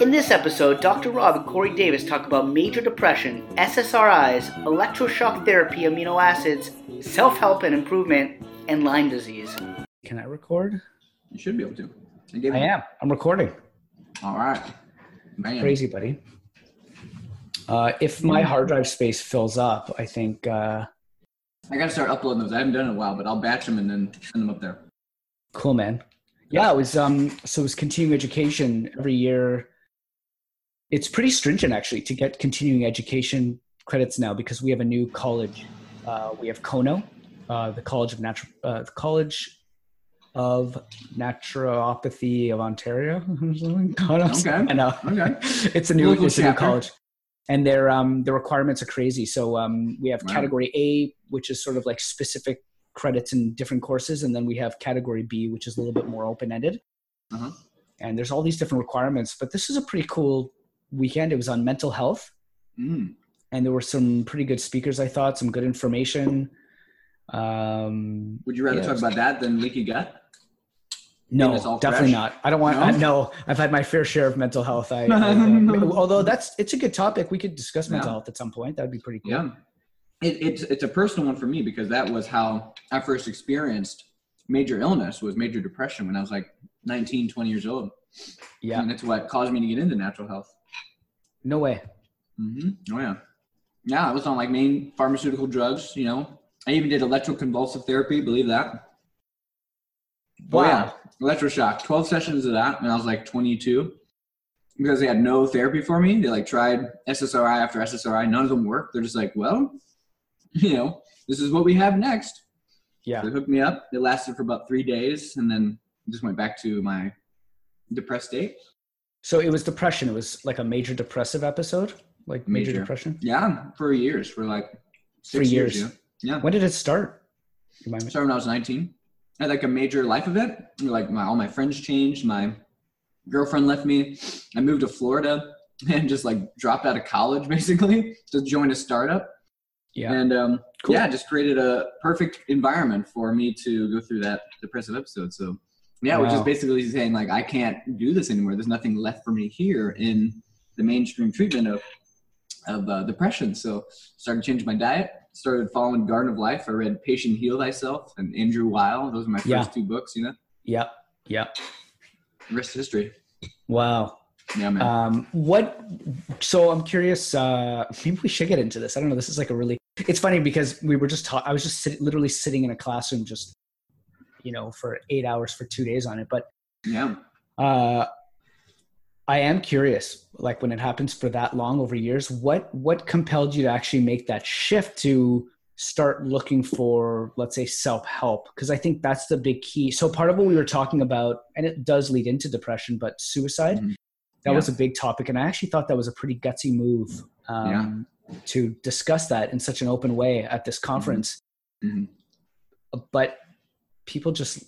In this episode, Dr. Rob and Corey Davis talk about major depression, SSRIs, electroshock therapy, amino acids, self help and improvement, and Lyme disease. Can I record? You should be able to. I, I am. I'm recording. All right. Man. Crazy, buddy. Uh, if my hard drive space fills up, I think. Uh, I got to start uploading those. I haven't done it in a while, but I'll batch them and then send them up there. Cool, man. Yeah, it was. Um, so it was continuing education every year. It's pretty stringent actually to get continuing education credits now because we have a new college. Uh, we have CONO, uh, the College of Natural, uh, the College of Naturopathy of Ontario. okay. I know. Okay. it's a new, it's a new college and their um, the requirements are crazy. So um, we have wow. category A, which is sort of like specific credits in different courses, and then we have category B, which is a little bit more open ended. Uh-huh. And there's all these different requirements, but this is a pretty cool weekend. It was on mental health, mm. and there were some pretty good speakers. I thought some good information. Um, Would you rather yeah, talk about that than leaky gut? No, definitely fresh? not. I don't want. No? I, no, I've had my fair share of mental health. I, I uh, although that's it's a good topic. We could discuss mental yeah. health at some point. That'd be pretty cool. Yeah, it, it's it's a personal one for me because that was how I first experienced major illness was major depression when I was like 19, 20 years old. Yeah, and it's what caused me to get into natural health. No way. Mm-hmm. Oh yeah, yeah. I was on like main pharmaceutical drugs. You know, I even did electroconvulsive therapy. Believe that. Wow. Oh, yeah. Electroshock. 12 sessions of that and I was like 22 because they had no therapy for me. They like tried SSRI after SSRI. None of them worked. They're just like, well, you know, this is what we have next. Yeah. So they hooked me up. It lasted for about three days and then just went back to my depressed state. So it was depression. It was like a major depressive episode, like major, major. depression. Yeah, for years, for like three years. years yeah. yeah. When did it start? Started when I was 19 I had like a major life event. Like my, all my friends changed. My girlfriend left me. I moved to Florida and just like dropped out of college basically to join a startup. Yeah. And um, cool. yeah, just created a perfect environment for me to go through that depressive episode. So yeah, wow. which is basically saying like I can't do this anymore. There's nothing left for me here in the mainstream treatment of of uh, depression. So started changing my diet, started following Garden of Life. I read Patient Heal Thyself and Andrew Weil. Those are my first yeah. two books, you know? Yep. Yep. rest history. Wow. Yeah, man. Um, what, so I'm curious, uh, maybe we should get into this. I don't know. This is like a really, it's funny because we were just taught, I was just sit, literally sitting in a classroom just, you know, for eight hours for two days on it. But yeah. Uh, I am curious, like when it happens for that long over years, what what compelled you to actually make that shift to start looking for, let's say, self help? Because I think that's the big key. So part of what we were talking about, and it does lead into depression, but suicide, mm-hmm. that yeah. was a big topic, and I actually thought that was a pretty gutsy move um, yeah. to discuss that in such an open way at this conference. Mm-hmm. Mm-hmm. But people just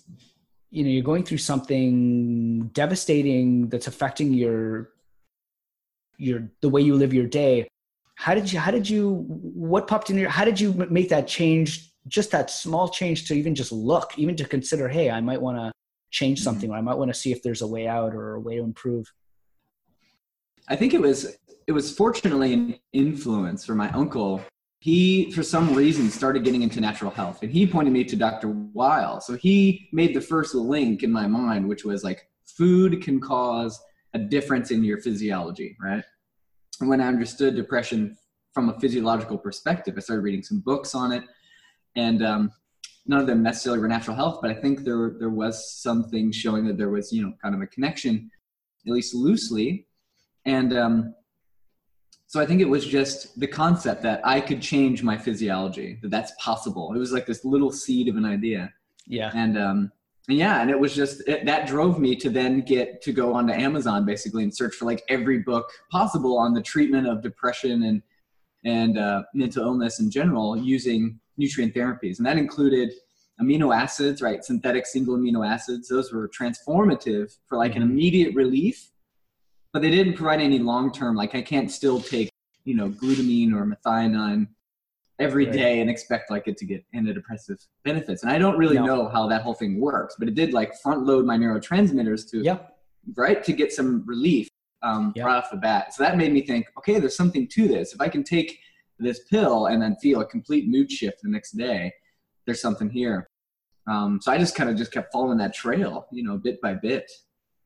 you know you're going through something devastating that's affecting your your the way you live your day how did you how did you what popped in your how did you make that change just that small change to even just look even to consider hey i might want to change mm-hmm. something mm-hmm. or i might want to see if there's a way out or a way to improve i think it was it was fortunately an influence for my uncle he for some reason started getting into natural health and he pointed me to dr weil so he made the first link in my mind which was like food can cause a difference in your physiology right? And when i understood depression from a physiological perspective i started reading some books on it and um, none of them necessarily were natural health but i think there there was something showing that there was you know kind of a connection at least loosely. And um, so I think it was just the concept that I could change my physiology, that that's possible. It was like this little seed of an idea. Yeah. And um, and yeah, and it was just it, that drove me to then get to go onto Amazon basically and search for like every book possible on the treatment of depression and and uh, mental illness in general using nutrient therapies, and that included amino acids, right? Synthetic single amino acids. Those were transformative for like an mm-hmm. immediate relief but they didn't provide any long term. Like I can't still take you know glutamine or methionine every right. day and expect like it to get antidepressive benefits. And I don't really no. know how that whole thing works, but it did like front load my neurotransmitters to yep. right to get some relief. um, Yeah. right off the bat. So that made me think, okay, there's something to this. If I can take this pill and then feel a complete mood shift the next day, there's something here. Um, so I just kind of just kept following that trail, you know, bit by bit.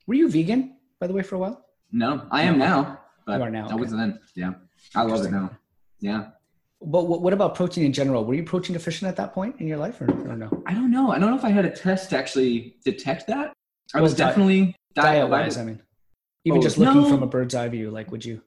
Were you vegan, by the way, for a while? No, I am now, but You are now, I wasn't then. Yeah, I love it now. Yeah. But what, what about protein in general? Were you protein deficient at that point in your life, or, or no? I don't know. I don't know if I had a test to actually detect that. I Well, was di- definitely Diet wise, I mean, even Oh, just looking no. from a bird's eye view, like, would you?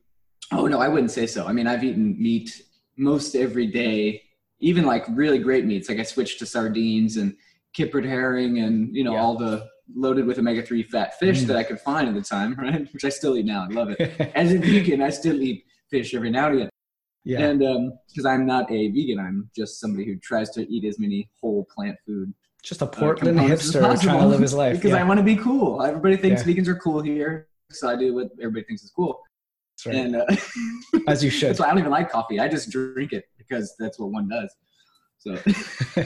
Oh no, I wouldn't say so. I mean, I've eaten meat most every day, even like really great meats. Like I switched to sardines and kippered herring and you know Yeah. all the loaded with omega three fat fish Mm. that I could find at the time, right? Which I still eat now. I love it. As a vegan, I still eat fish every now and again. yeah. And um, because I'm not a vegan, I'm just somebody who tries to eat as many whole plant food Just a uh, Portland as hipster trying to live his life. because I want to be cool. Everybody thinks Yeah. vegans are cool here, so I do what everybody thinks is cool. that's right. And uh, As you should. that's why I don't even like coffee. I just drink it because that's what one does. So,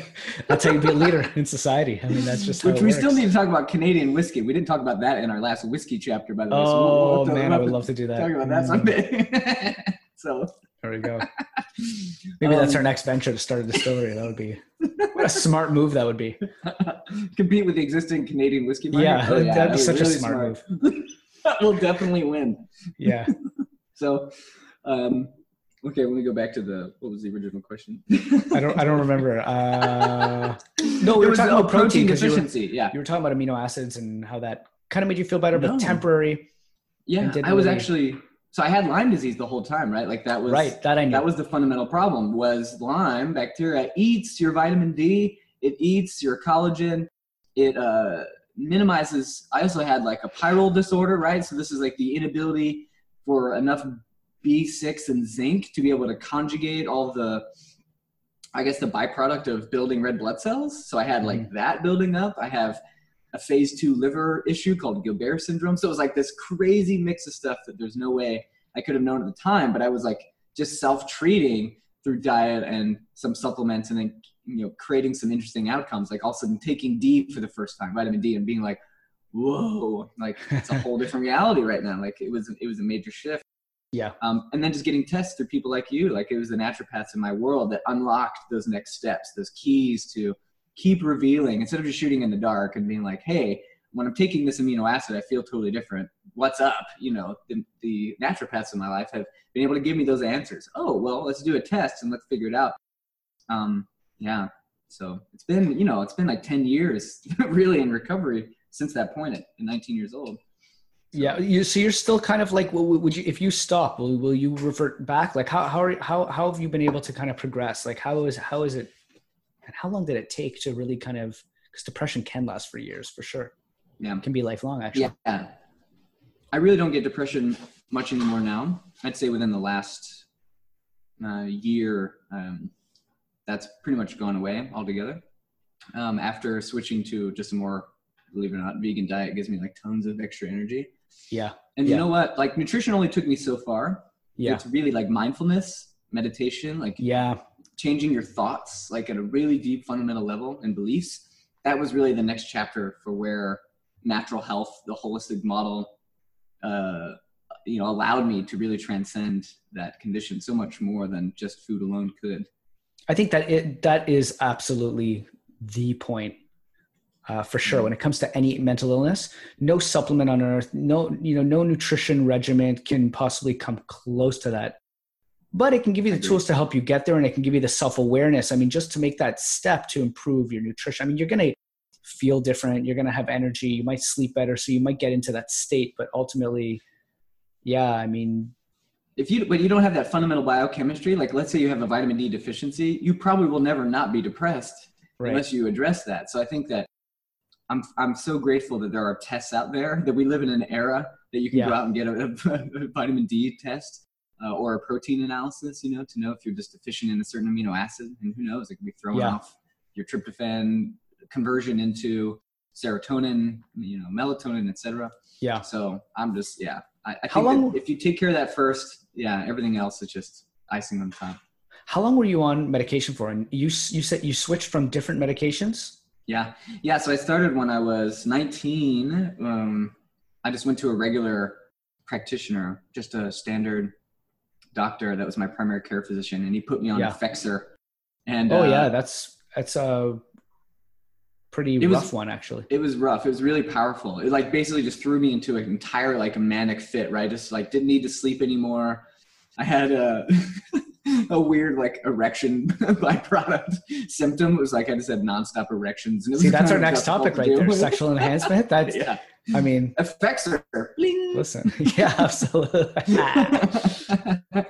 that's how you be a leader in society. I mean, that's just which we works. still need to talk about Canadian whiskey. We didn't talk about that in our last whiskey chapter, by the way. so we'll- Oh we'll man, I would love to do that. Talk about that Mm, someday. so There we go. Maybe that's um, our next venture to start a distillery. That would be what a smart move. That would be. compete with the existing Canadian whiskey market. Yeah, Oh, that'd be such a smart move. we'll definitely win. Yeah. So, um, okay, let me go back to the what was the original question? I don't. I don't remember. Uh, no, we It were was, talking about protein protein 'cause you were- deficiency. Yeah, You were talking about amino acids and how that kind of made you feel better, but temporary. yeah. didn't I was really- actually so I had Lyme disease the whole time, right? Like that was right. That I knew. that was the fundamental problem was lyme bacteria eats your vitamin d it eats your collagen it uh, minimizes i also had like a pyrrole disorder right so this is like the inability for enough b6 and zinc to be able to conjugate all the i guess the byproduct of building red blood cells. So i had like mm. that building up. I have a phase two liver issue called gilbert syndrome. So it was like this crazy mix of stuff that there's no way i could have known at the time but i was like just self-treating through diet and some supplements and then you know creating some interesting outcomes. Like all of a sudden taking d for the first time vitamin d and being like whoa like it's a whole different reality right now. Like it was it was a major shift yeah. um, and then just getting tests through people like you like it was the naturopaths in my world that unlocked those next steps those keys to keep revealing. Instead of just shooting in the dark and being like hey when i'm taking this amino acid i feel totally different. What's up? You know the, the naturopaths in my life have been able to give me those answers. Oh well let's do a test and let's figure it out. Um, yeah. So it's been you know it's been like 10 years really in recovery since that point at, at 19 years old Yeah. You. So you're still kind of like. Well, would you if you stop? Will Will you revert back? Like how how are, how how have you been able to kind of progress? Like how is how is it? And how long did it take to really kind of? Because depression can last for years, for sure. yeah It can be lifelong, actually. Yeah. I really don't get depression much anymore now. I'd say within the last uh, year, um, that's pretty much gone away altogether. Um, after switching to just a more, believe it or not, vegan diet gives me like tons of extra energy. Yeah. And Yeah. you know what? Like nutrition only took me so far. Yeah. It's really like mindfulness, meditation, like Yeah. changing your thoughts like at a really deep fundamental level and beliefs that was really the next chapter for where natural health the holistic model uh, you know allowed me to really transcend that condition so much more than just food alone could I think that it that is absolutely the point uh, for sure. When it comes to any mental illness, no supplement on earth, no you know, no nutrition regimen can possibly come close to that. But it can give you the tools to help you get there, and it can give you the self awareness. I mean, just to make that step to improve your nutrition. I mean, you're gonna feel different. You're gonna have energy. You might sleep better, so you might get into that state. But ultimately, yeah, I mean, if you but you don't have that fundamental biochemistry like let's say you have a vitamin d deficiency you probably will never not be depressed right? unless you address that. So I think that I'm I'm so grateful that there are tests out there that we live in an era that you can Yeah. go out and get a, a vitamin D test uh, or a protein analysis, you know, to know if you're just deficient in a certain amino acid, and who knows, it could be throwing Yeah. off your tryptophan conversion into serotonin, you know, melatonin, etc. Yeah. So I'm just yeah, I, I How think long- if you take care of that first, yeah, everything else is just icing on the top. How long were you on medication for? And you you said you switched from different medications. Yeah, yeah. So I started when I was 19. Um, I just went to a regular practitioner, just a standard doctor that was my primary care physician, and he put me on Yeah. Effexor. And Oh uh, yeah, that's that's a pretty It was- rough one actually. it was rough. It was really powerful. It like basically just threw me into an entire like a manic fit, right? Just like didn't need to sleep anymore. I had a a weird like erection byproduct symptom. It was like I just had nonstop erections. It See, that's our next topic to right there. Sexual enhancement. That's yeah. I mean, Effects are bling. listen. Yeah, absolutely.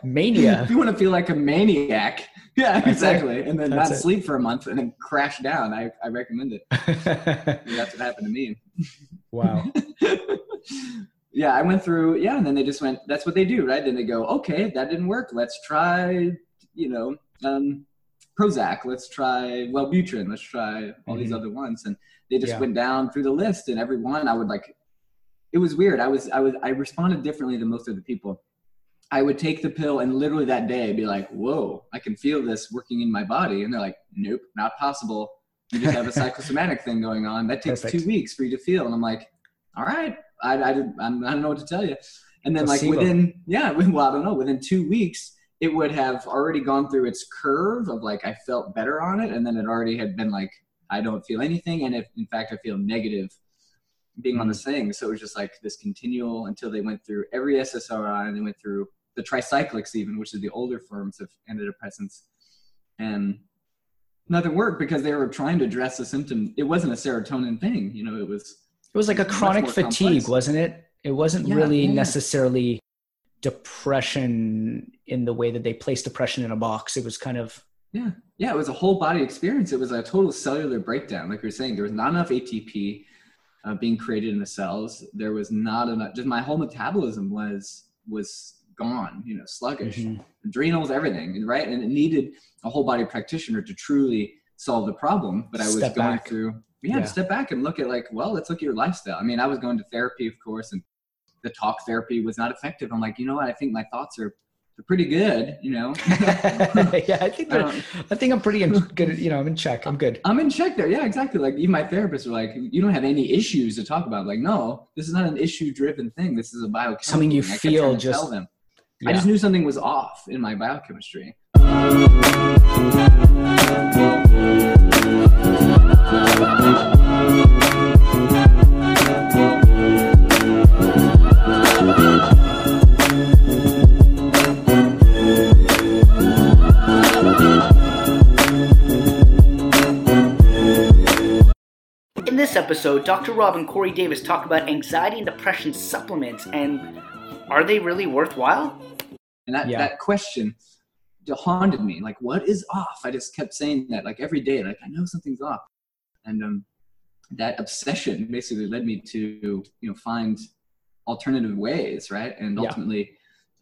Mania. If you want to feel like a maniac, yeah, That's it. exactly, and then That's not it. sleep for a month and then crash down, I, I recommend it. That's what happened to me. wow. Yeah, I went through, yeah, and then they just went, that's what they do, right? Then they go, okay, that didn't work. Let's try, you know, um, Prozac. Let's try Wellbutrin. Let's try all these Mhm. other ones. And they just Yeah. went down through the list, and every one I would like. It was weird. I was, I was, I responded differently than most of the people. I would take the pill and literally that day be like, "Whoa, I can feel this working in my body," and they're like, "Nope, not possible. You just have a psychosomatic thing going on. That takes Perfect. two weeks for you to feel." And I'm like, "All right, I, I, didn't- I'm- I don't know what to tell you." And then, like within, yeah, well, I don't know, within two weeks, it would have already gone through its curve of like I felt better on it, and then it already had been like I don't feel anything, and if in fact I feel negative being on Mm. this thing. So it was just like this continual until they went through every SSRI and they went through the tricyclics even, which is the older forms of antidepressants, and nothing worked because they were trying to address the symptom. It wasn't a serotonin thing, you know. It was It was like a chronic fatigue, complex. wasn't it? It wasn't Yeah, really yeah. necessarily depression in the way that they place depression in a box. It was kind of Yeah, yeah, it was a whole body experience. It was a total cellular breakdown. Like we were saying, there was not enough ATP uh, being created in the cells. There was not enough. Just my whole metabolism was was gone. You know, sluggish. Mhm. Adrenals, everything, right? And it needed a whole body practitioner to truly solve the problem. But I was Step going back. through, yeah, Yeah. step back and look at like, well, let's look at your lifestyle. I mean, I was going to therapy, of course, and the talk therapy was not effective. I'm like, you know what? I think my thoughts are pretty good. You know. yeah, I think um, I think I'm pretty in, good. You know, I'm in check. I'm good. I'm in check there. Yeah, exactly. Like even my therapists are like, you don't have any issues to talk about. I'm like, no, this is not an issue-driven thing. This is a biochemistry. Something you. Feel just- tell them. I just knew something was off in my biochemistry. This episode, Dr. Rob and Corey Davis talk about anxiety and depression supplements and are they really worthwhile? And that, Yeah. that question haunted me. Like, what is off? I just kept saying that like every day. Like, I know something's off. And um, that obsession basically led me to, you know, find alternative ways, right? And Yeah. ultimately,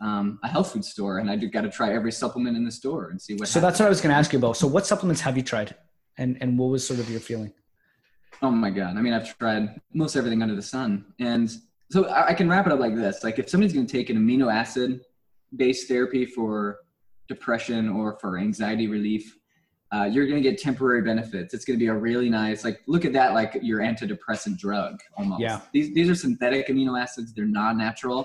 um, a health food store. And I got to try every supplement in the store and see what So that's what I was going to ask you about. So what supplements have you tried, and and what was sort of your feeling? Oh my god! I mean, I've tried most everything under the sun, and so I I can wrap it up like this: like, if somebody's going to take an amino acid-based therapy for depression or for anxiety relief, uh, you're going to get temporary benefits. It's going to be a really nice, like, look at that, like your antidepressant drug almost. Yeah. These these are synthetic amino acids. They're non-natural.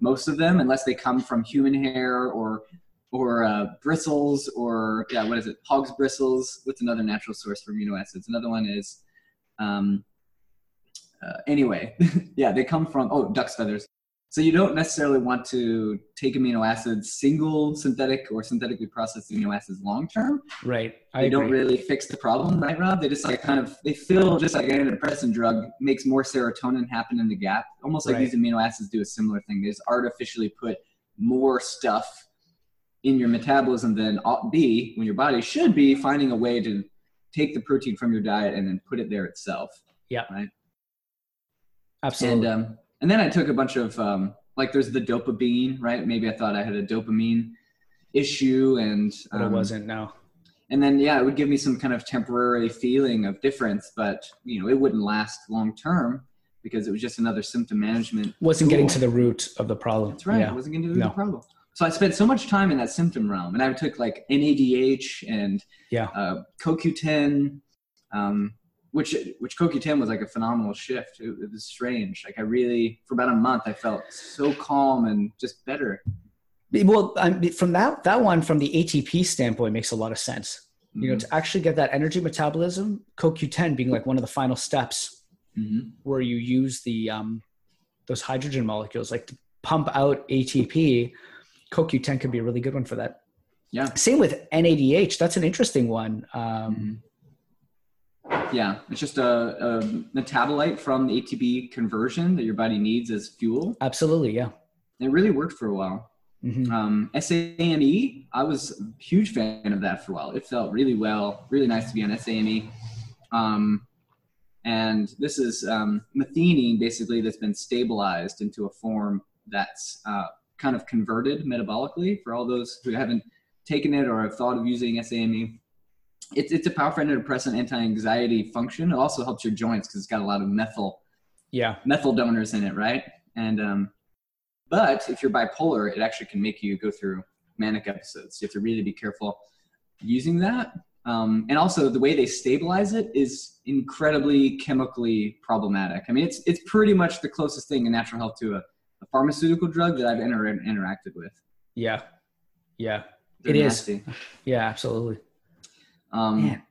Most of them, unless they come from human hair or or uh, bristles or yeah, what is it? Hog's bristles. What's another natural source for amino acids? Another one is um, uh, anyway, yeah, they come from oh duck's feathers. So you don't necessarily want to take amino acids, single synthetic or synthetically processed amino acids, long term. Right. I They agree. don't really fix the problem, right, Rob? They just like kind of they feel just like an antidepressant drug makes more serotonin happen in the gap, almost like Right. these amino acids do a similar thing. They just artificially put more stuff in your metabolism than ought be when your body should be finding a way to take the protein from your diet and then put it there itself. Yeah. Right. Absolutely. And um, and then I took a bunch of um, like there's the dopamine, right? Maybe I thought I had a dopamine issue, and but it um, wasn't. No. And then yeah, it would give me some kind of temporary feeling of difference, but you know it wouldn't last long term because it was just another symptom management. Wasn't getting to the root of the problem. That's right. Yeah. I wasn't getting to do No. the problem. So I spent so much time in that symptom realm, and I took like NADH and Yeah. uh, CoQ10, um, which which CoQ10 was like a phenomenal shift. It, it, was strange. Like I really, for about a month, I felt so calm and just better. Well, from that that one, from the ATP standpoint, makes a lot of sense. Mm-hmm. You know, mm-hmm. to actually get that energy metabolism, CoQ10 being like one of the final steps, mm-hmm. where you use the um, those hydrogen molecules, like to pump out ATP. CoQ10 could be a really good one for that. Yeah. Same with NADH. That's an interesting one. Um, mm-hmm yeah, it's just a, a, metabolite from the ATP conversion that your body needs as fuel. Absolutely, yeah. It really worked for a while. Mm-hmm. Um, SAMe, I was a huge fan of that for a while. It felt really well, really nice to be on SAMe. Um, and this is um, methionine, basically, that's been stabilized into a form that's uh, kind of converted metabolically for all those who haven't taken it or have thought of using SAMe it's it's a powerful antidepressant, anti-anxiety function. It also helps your joints because it's got a lot of methyl, yeah, methyl donors in it, right? And um, but if you're bipolar, it actually can make you go through manic episodes. You have to really be careful using that. Um, and also, the way they stabilize it is incredibly chemically problematic. I mean, it's it's pretty much the closest thing in natural health to a, a pharmaceutical drug that I've inter- interacted with. Yeah, yeah, They're it nasty. is. Yeah, absolutely. Um,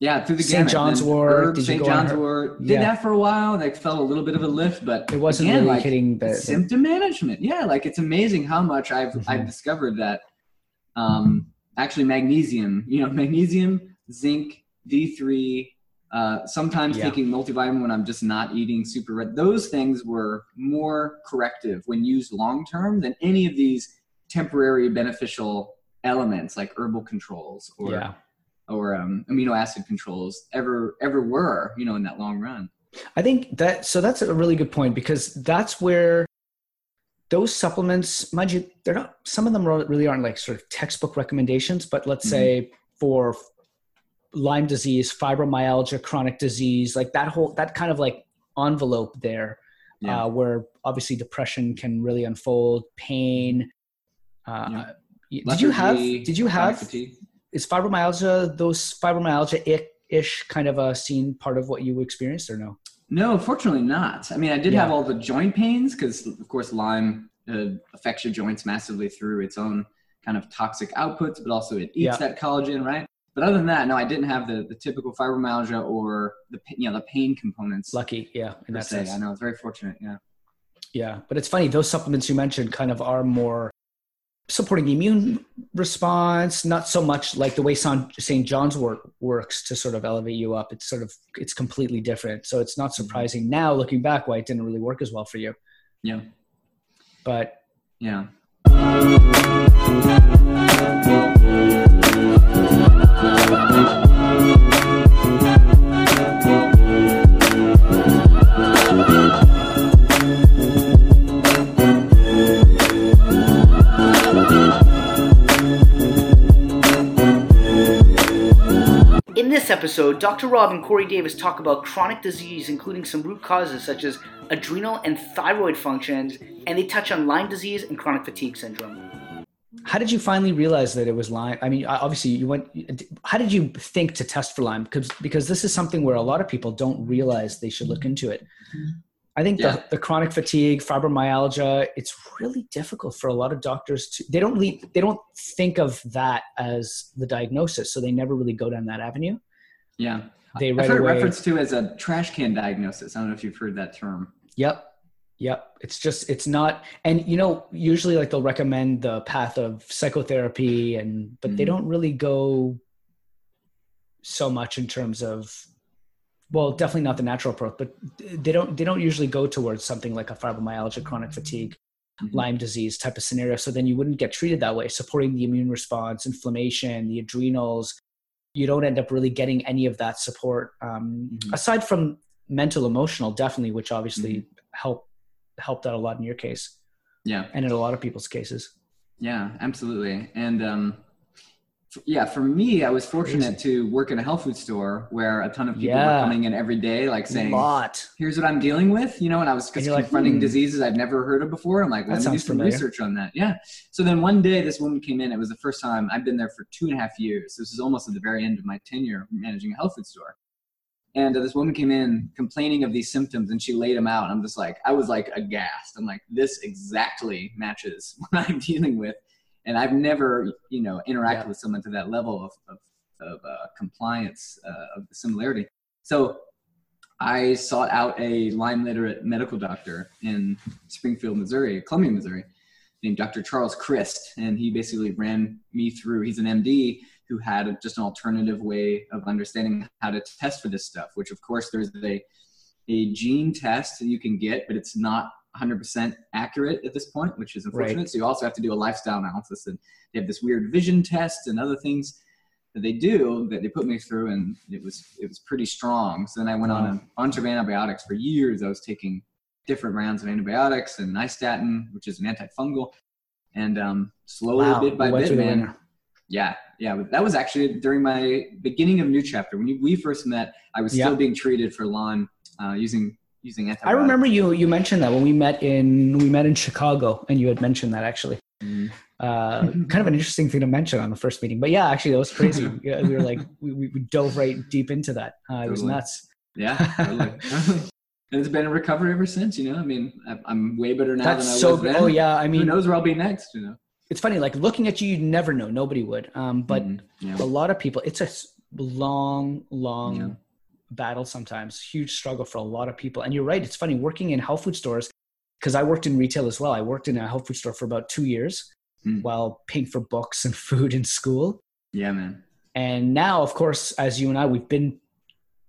yeah, through the St. John's Wort. St. John's Wort. Did yeah. that for a while. Like felt a little bit of a lift, but it wasn't again, really like, hitting the symptom management. Yeah, like it's amazing how much I've mm-hmm. I've discovered that. Um, actually, magnesium. You know, magnesium, zinc, D three. Uh, sometimes yeah. taking multivitamin when I'm just not eating super red. Those things were more corrective when used long term than any of these temporary beneficial elements like herbal controls or. Yeah or um, amino acid controls ever ever were you know in that long run i think that so that's a really good point because that's where those supplements mind you they're not some of them really aren't like sort of textbook recommendations but let's mm-hmm. say for lyme disease fibromyalgia chronic disease like that whole that kind of like envelope there yeah. uh, where obviously depression can really unfold pain uh, yeah. did you have did you have is fibromyalgia those fibromyalgia ish kind of a scene part of what you experienced or no? No, fortunately not. I mean, I did yeah. have all the joint pains because, of course, Lyme uh, affects your joints massively through its own kind of toxic outputs, but also it eats that collagen, right? But other than that, no, I didn't have the, the typical fibromyalgia or the you know the pain components. Lucky, yeah. In that sense. I know, it's very fortunate. Yeah. Yeah, but it's funny. Those supplements you mentioned kind of are more supporting the immune response not so much like the way st john's wort works to sort of elevate you up it's sort of it's completely different so it's not mm-hmm. surprising now looking back why it didn't really work as well for you yeah but yeah this episode, Dr. Rob and Corey Davis talk about chronic disease, including some root causes such as adrenal and thyroid functions, and they touch on Lyme disease and chronic fatigue syndrome. How did you finally realize that it was Lyme? I mean, obviously, you went. How did you think to test for Lyme? Because because this is something where a lot of people don't realize they should look into it. I think yeah. the, the chronic fatigue, fibromyalgia, it's really difficult for a lot of doctors to. They don't lead, they don't think of that as the diagnosis, so they never really go down that avenue. Yeah. They right I've heard away, reference to as a trash can diagnosis. I don't know if you've heard that term. Yep. Yep. It's just, it's not, and you know, usually like they'll recommend the path of psychotherapy and, but mm-hmm. they don't really go so much in terms of, well, definitely not the natural approach, but they don't, they don't usually go towards something like a fibromyalgia, chronic fatigue, mm-hmm. Lyme disease type of scenario. So then you wouldn't get treated that way, supporting the immune response, inflammation, the adrenals, you don't end up really getting any of that support um, mm-hmm. aside from mental emotional definitely which obviously mm-hmm. Helped out a lot in your case yeah and in a lot of people's cases yeah absolutely and um, yeah, for me, I was fortunate Crazy. to work in a health food store where a ton of people yeah. were coming in every day, like saying, "Here's what I'm dealing with," you know. And I was confronting like, hmm. diseases I'd never heard of before. I'm like, "Let me do some familiar. research on that." Yeah. So then one day, this woman came in. It was the first time I'd been there for two and a half years. This is almost at the very end of my tenure managing a health food store, And uh, this woman came in complaining of these symptoms, and she laid them out. I'm just like, I was like aghast. I'm like, this exactly matches what I'm dealing with, and I've never, you know, interacted yeah. with someone to that level of of, of uh, compliance uh, of similarity. So I sought out a Lyme literate medical doctor in Springfield, Missouri, Columbia, Missouri, named Dr. Charles Crist, and he basically ran me through. He's an MD who had just an alternative way of understanding how to test for this stuff. Which, of course, there's a a gene test that you can get, but it's not 100% accurate at this point, which is unfortunate. Right. So you also have to do a lifestyle analysis, and they have this weird vision test and other things that they do that they put me through and it was it was pretty strong so then i went on a bunch of antibiotics for years i was taking different rounds of antibiotics and nystatin which is an antifungal and um, slowly wow. bit by bit man yeah yeah that was actually during my beginning of new chapter when we first met i was still being treated for Lyme uh, using using antibiotics. i remember you you mentioned that when we met in we met in chicago and you had mentioned that actually mm-hmm uh, kind of an interesting thing to mention on the first meeting. But yeah, actually, that was crazy. yeah, we were like, we, we dove right deep into that. Uh, totally. It was nuts. Yeah, totally. and it's been a recovery ever since. You know, I mean, I'm way better now That's than I so was then. Oh yeah, I mean, who knows where I'll be next? You know, it's funny. Like looking at you, you'd never know. Nobody would. Um, but mm-hmm. yeah. a lot of people, it's a long, long. Yeah. battle sometimes huge struggle for a lot of people and you're right it's funny working in health food stores because i worked in retail as well i worked in a health food store for about two years mm. while paying for books and food in school. Yeah, man. And now, of course, as you and I, we've been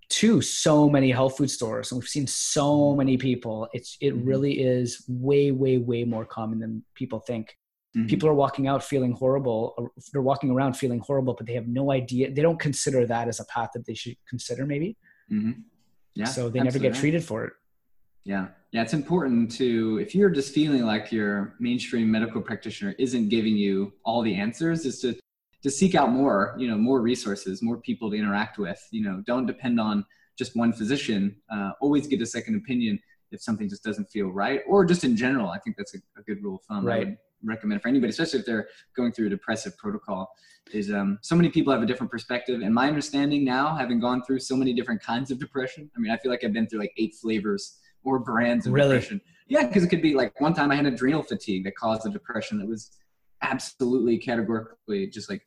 to so many health food stores and we've seen so many people. It's it mm-hmm. really is way, way, way more common than people think. Mm-hmm. People are walking out feeling horrible. They're walking around feeling horrible, but they have no idea. They don't consider that as a path that they should consider, maybe. Mm-hmm. Yeah. So they never get treated for it. Yeah. Yeah. It's important to, if you're just feeling like your mainstream medical practitioner isn't giving you all the answers, is to, to seek out more, you know, more resources, more people to interact with, you know, don't depend on just one physician. Uh, always get a second opinion if something just doesn't feel right or just in general. I think that's a, a good rule of thumb. Right. Recommend for anybody, especially if they're going through a depressive protocol is um, so many people have a different perspective and my understanding now having gone through so many different kinds of depression i mean i feel like i've been through like eight flavors or brands of really? depression. Yeah, because it could be like one time I had adrenal fatigue that caused a depression that was absolutely categorically just like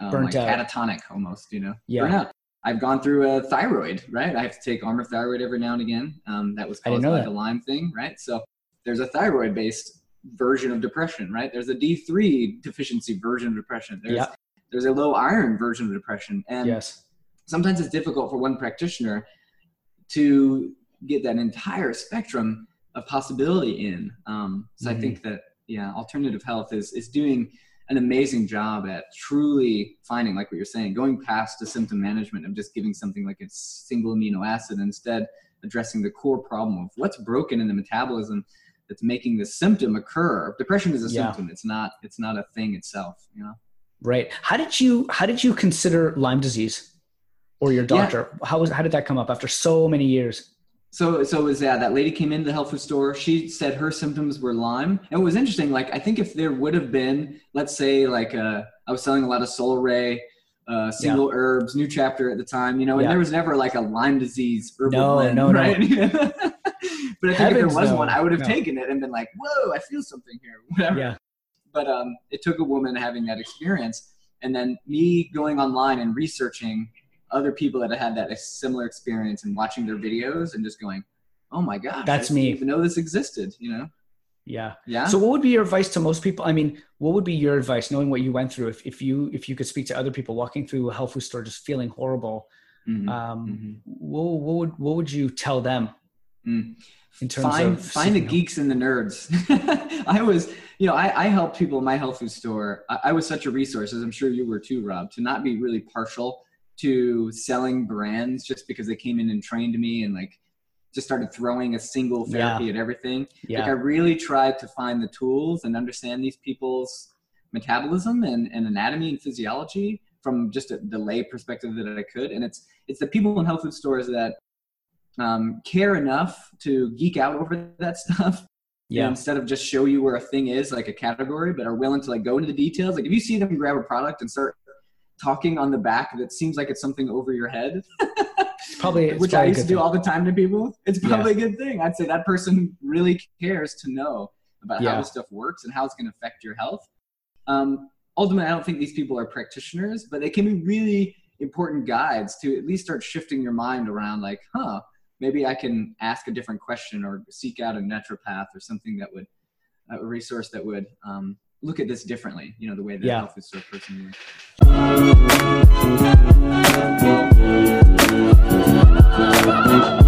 um, burnt like out. catatonic almost, you know. Yeah. I've gone through a thyroid, right? I have to take Armour thyroid every now and again. Um, that was caused by that. the Lyme thing, right? So there's a thyroid based version of depression, right? There's a D3 deficiency version of depression. There's, yeah. there's a low iron version of depression. And yes. sometimes it's difficult for one practitioner to get that entire spectrum of possibility in. Um, so mm-hmm. I think that yeah, alternative health is is doing an amazing job at truly finding, like what you're saying, going past the symptom management of just giving something like a single amino acid, instead addressing the core problem of what's broken in the metabolism that's making the symptom occur. Depression is a yeah. symptom; it's not it's not a thing itself. You know. Right. How did you how did you consider Lyme disease, or your doctor? Yeah. How was how did that come up after so many years? So, so it was that that lady came into the health food store. She said her symptoms were Lyme. And it was interesting. Like, I think if there would have been, let's say, like, uh, I was selling a lot of Solaray, uh, single yeah. herbs, new chapter at the time, you know, and yeah. there was never like a Lyme disease herbal no, blend, no, right? no. but I think Heavens, if there was no. one, I would have no. taken it and been like, whoa, I feel something here, whatever. Yeah. But um, it took a woman having that experience and then me going online and researching other people that had that similar experience and watching their videos and just going, "Oh my god, that's me." Even know this existed, you know? Yeah. Yeah. So, what would be your advice to most people? I mean, what would be your advice, knowing what you went through? If if you if you could speak to other people walking through a health food store, just feeling horrible, mm-hmm. Um, mm-hmm. What, what would what would you tell them? Mm. In terms find, of find the geeks and the nerds. I was, you know, I, I helped people in my health food store. I, I was such a resource, as I'm sure you were too, Rob, to not be really partial to selling brands just because they came in and trained me and like just started throwing a single therapy yeah. at everything. Yeah. Like I really tried to find the tools and understand these people's metabolism and, and anatomy and physiology from just a, the lay perspective that I could. And it's it's the people in health food stores that um, care enough to geek out over that stuff. Yeah. Instead of just show you where a thing is, like a category, but are willing to like go into the details. Like if you see them grab a product and start talking on the back that seems like it's something over your head. probably which probably I used to do thing. all the time to people. It's probably a good thing. I'd say that person really cares to know about Yeah. how this stuff works and how it's going to affect your health. Um, ultimately, I don't think these people are practitioners, but they can be really important guides to at least start shifting your mind around, like, huh, maybe I can ask a different question or seek out a naturopath or something that would a resource that would um, look at this differently. You know, the way that Yeah. health food store person would.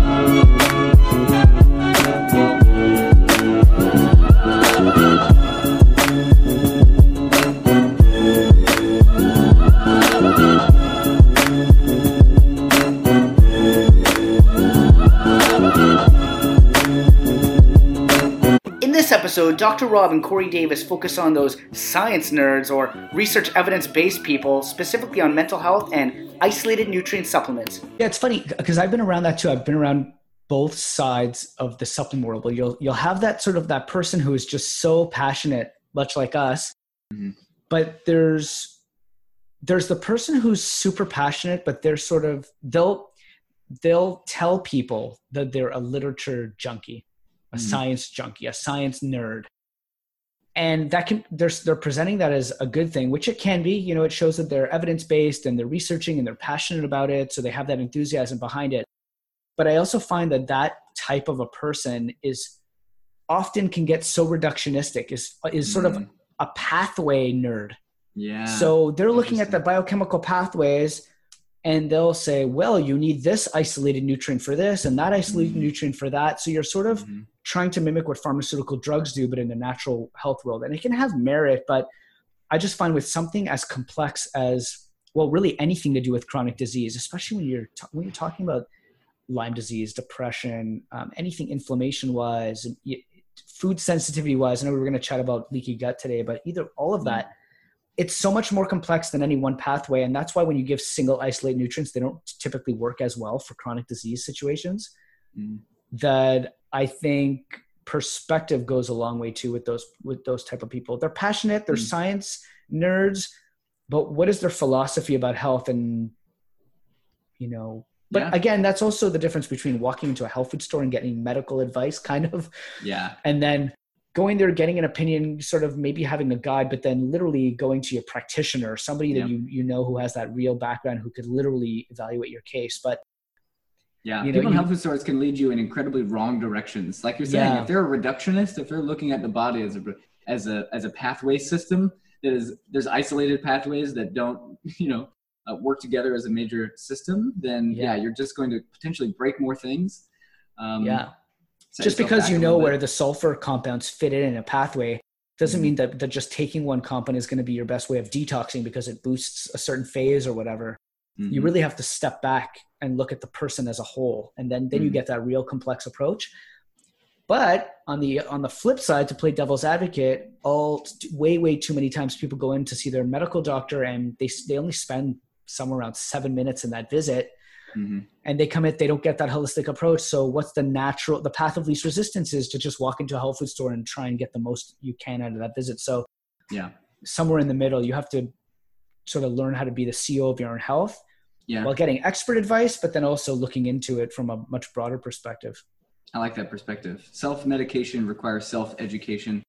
Episode, Dr. Rob and Corey Davis focus on those science nerds or research evidence based people, specifically on mental health and isolated nutrient supplements. Yeah, it's funny because I've been around that too. I've been around both sides of the supplement world. Where you'll you'll have that sort of that person who is just so passionate, much like us. Mhm. But there's there's the person who's super passionate, but they're sort of they'll they'll tell people that they're a literature junkie, a Mhm. science junkie, a science nerd. And that can they're they're presenting that as a good thing, which it can be. You know, it shows that they're evidence based and they're researching and they're passionate about it, so they have that enthusiasm behind it. But I also find that that type of a person is often can get so reductionistic, is is sort of Mm. a pathway nerd. yeah. So they're looking at the biochemical pathways and they'll say, well, you need this isolated nutrient for this and that isolated Mhm. nutrient for that. So you're sort of Mhm. trying to mimic what pharmaceutical drugs do, but in the natural health world. And it can have merit, but I just find with something as complex as, well, really anything to do with chronic disease, especially when you're, ta- when you're talking about Lyme disease, depression, um, anything inflammation wise, food sensitivity wise. I know we were going to chat about leaky gut today, but either all of that, it's so much more complex than any one pathway. And that's why when you give single isolate nutrients, they don't typically work as well for chronic disease situations. Mhm. That I think perspective goes a long way too with those with those type of people. They're passionate, they're Mm. science nerds, but what is their philosophy about health and you know but Yeah. again that's also the difference between walking into a health food store and getting medical advice kind of Yeah. and then going there getting an opinion sort of maybe having a guide but then literally going to your practitioner somebody that you you know who has that real background who could literally evaluate your case but Yeah, You know, people in health food stores can lead you in incredibly wrong directions. Like you're saying, Yeah. if they're a reductionist, if they're looking at the body as a as a as a pathway system, that is there's isolated pathways that don't you know uh, work together as a major system, then yeah. Yeah. you're just going to potentially break more things. Um, yeah just because you know where bit. the sulfur compounds fit in in a pathway doesn't Mhm. mean that, that just taking one compound is going to be your best way of detoxing because it boosts a certain phase or whatever you Mhm. really have to step back and look at the person as a whole and then then you Mhm. get that real complex approach but on the on the flip side to play devil's advocate all way way too many times people go in to see their medical doctor and they they only spend somewhere around 7 minutes in that visit Mhm. and they come in they don't get that holistic approach so what's the natural the path of least resistance is to just walk into a health food store and try and get the most you can out of that visit so yeah, somewhere in the middle you have to sort of learn how to be the ceo of your own health yeah. while getting expert advice, but then also looking into it from a much broader perspective. I like that perspective. Self medication requires self education.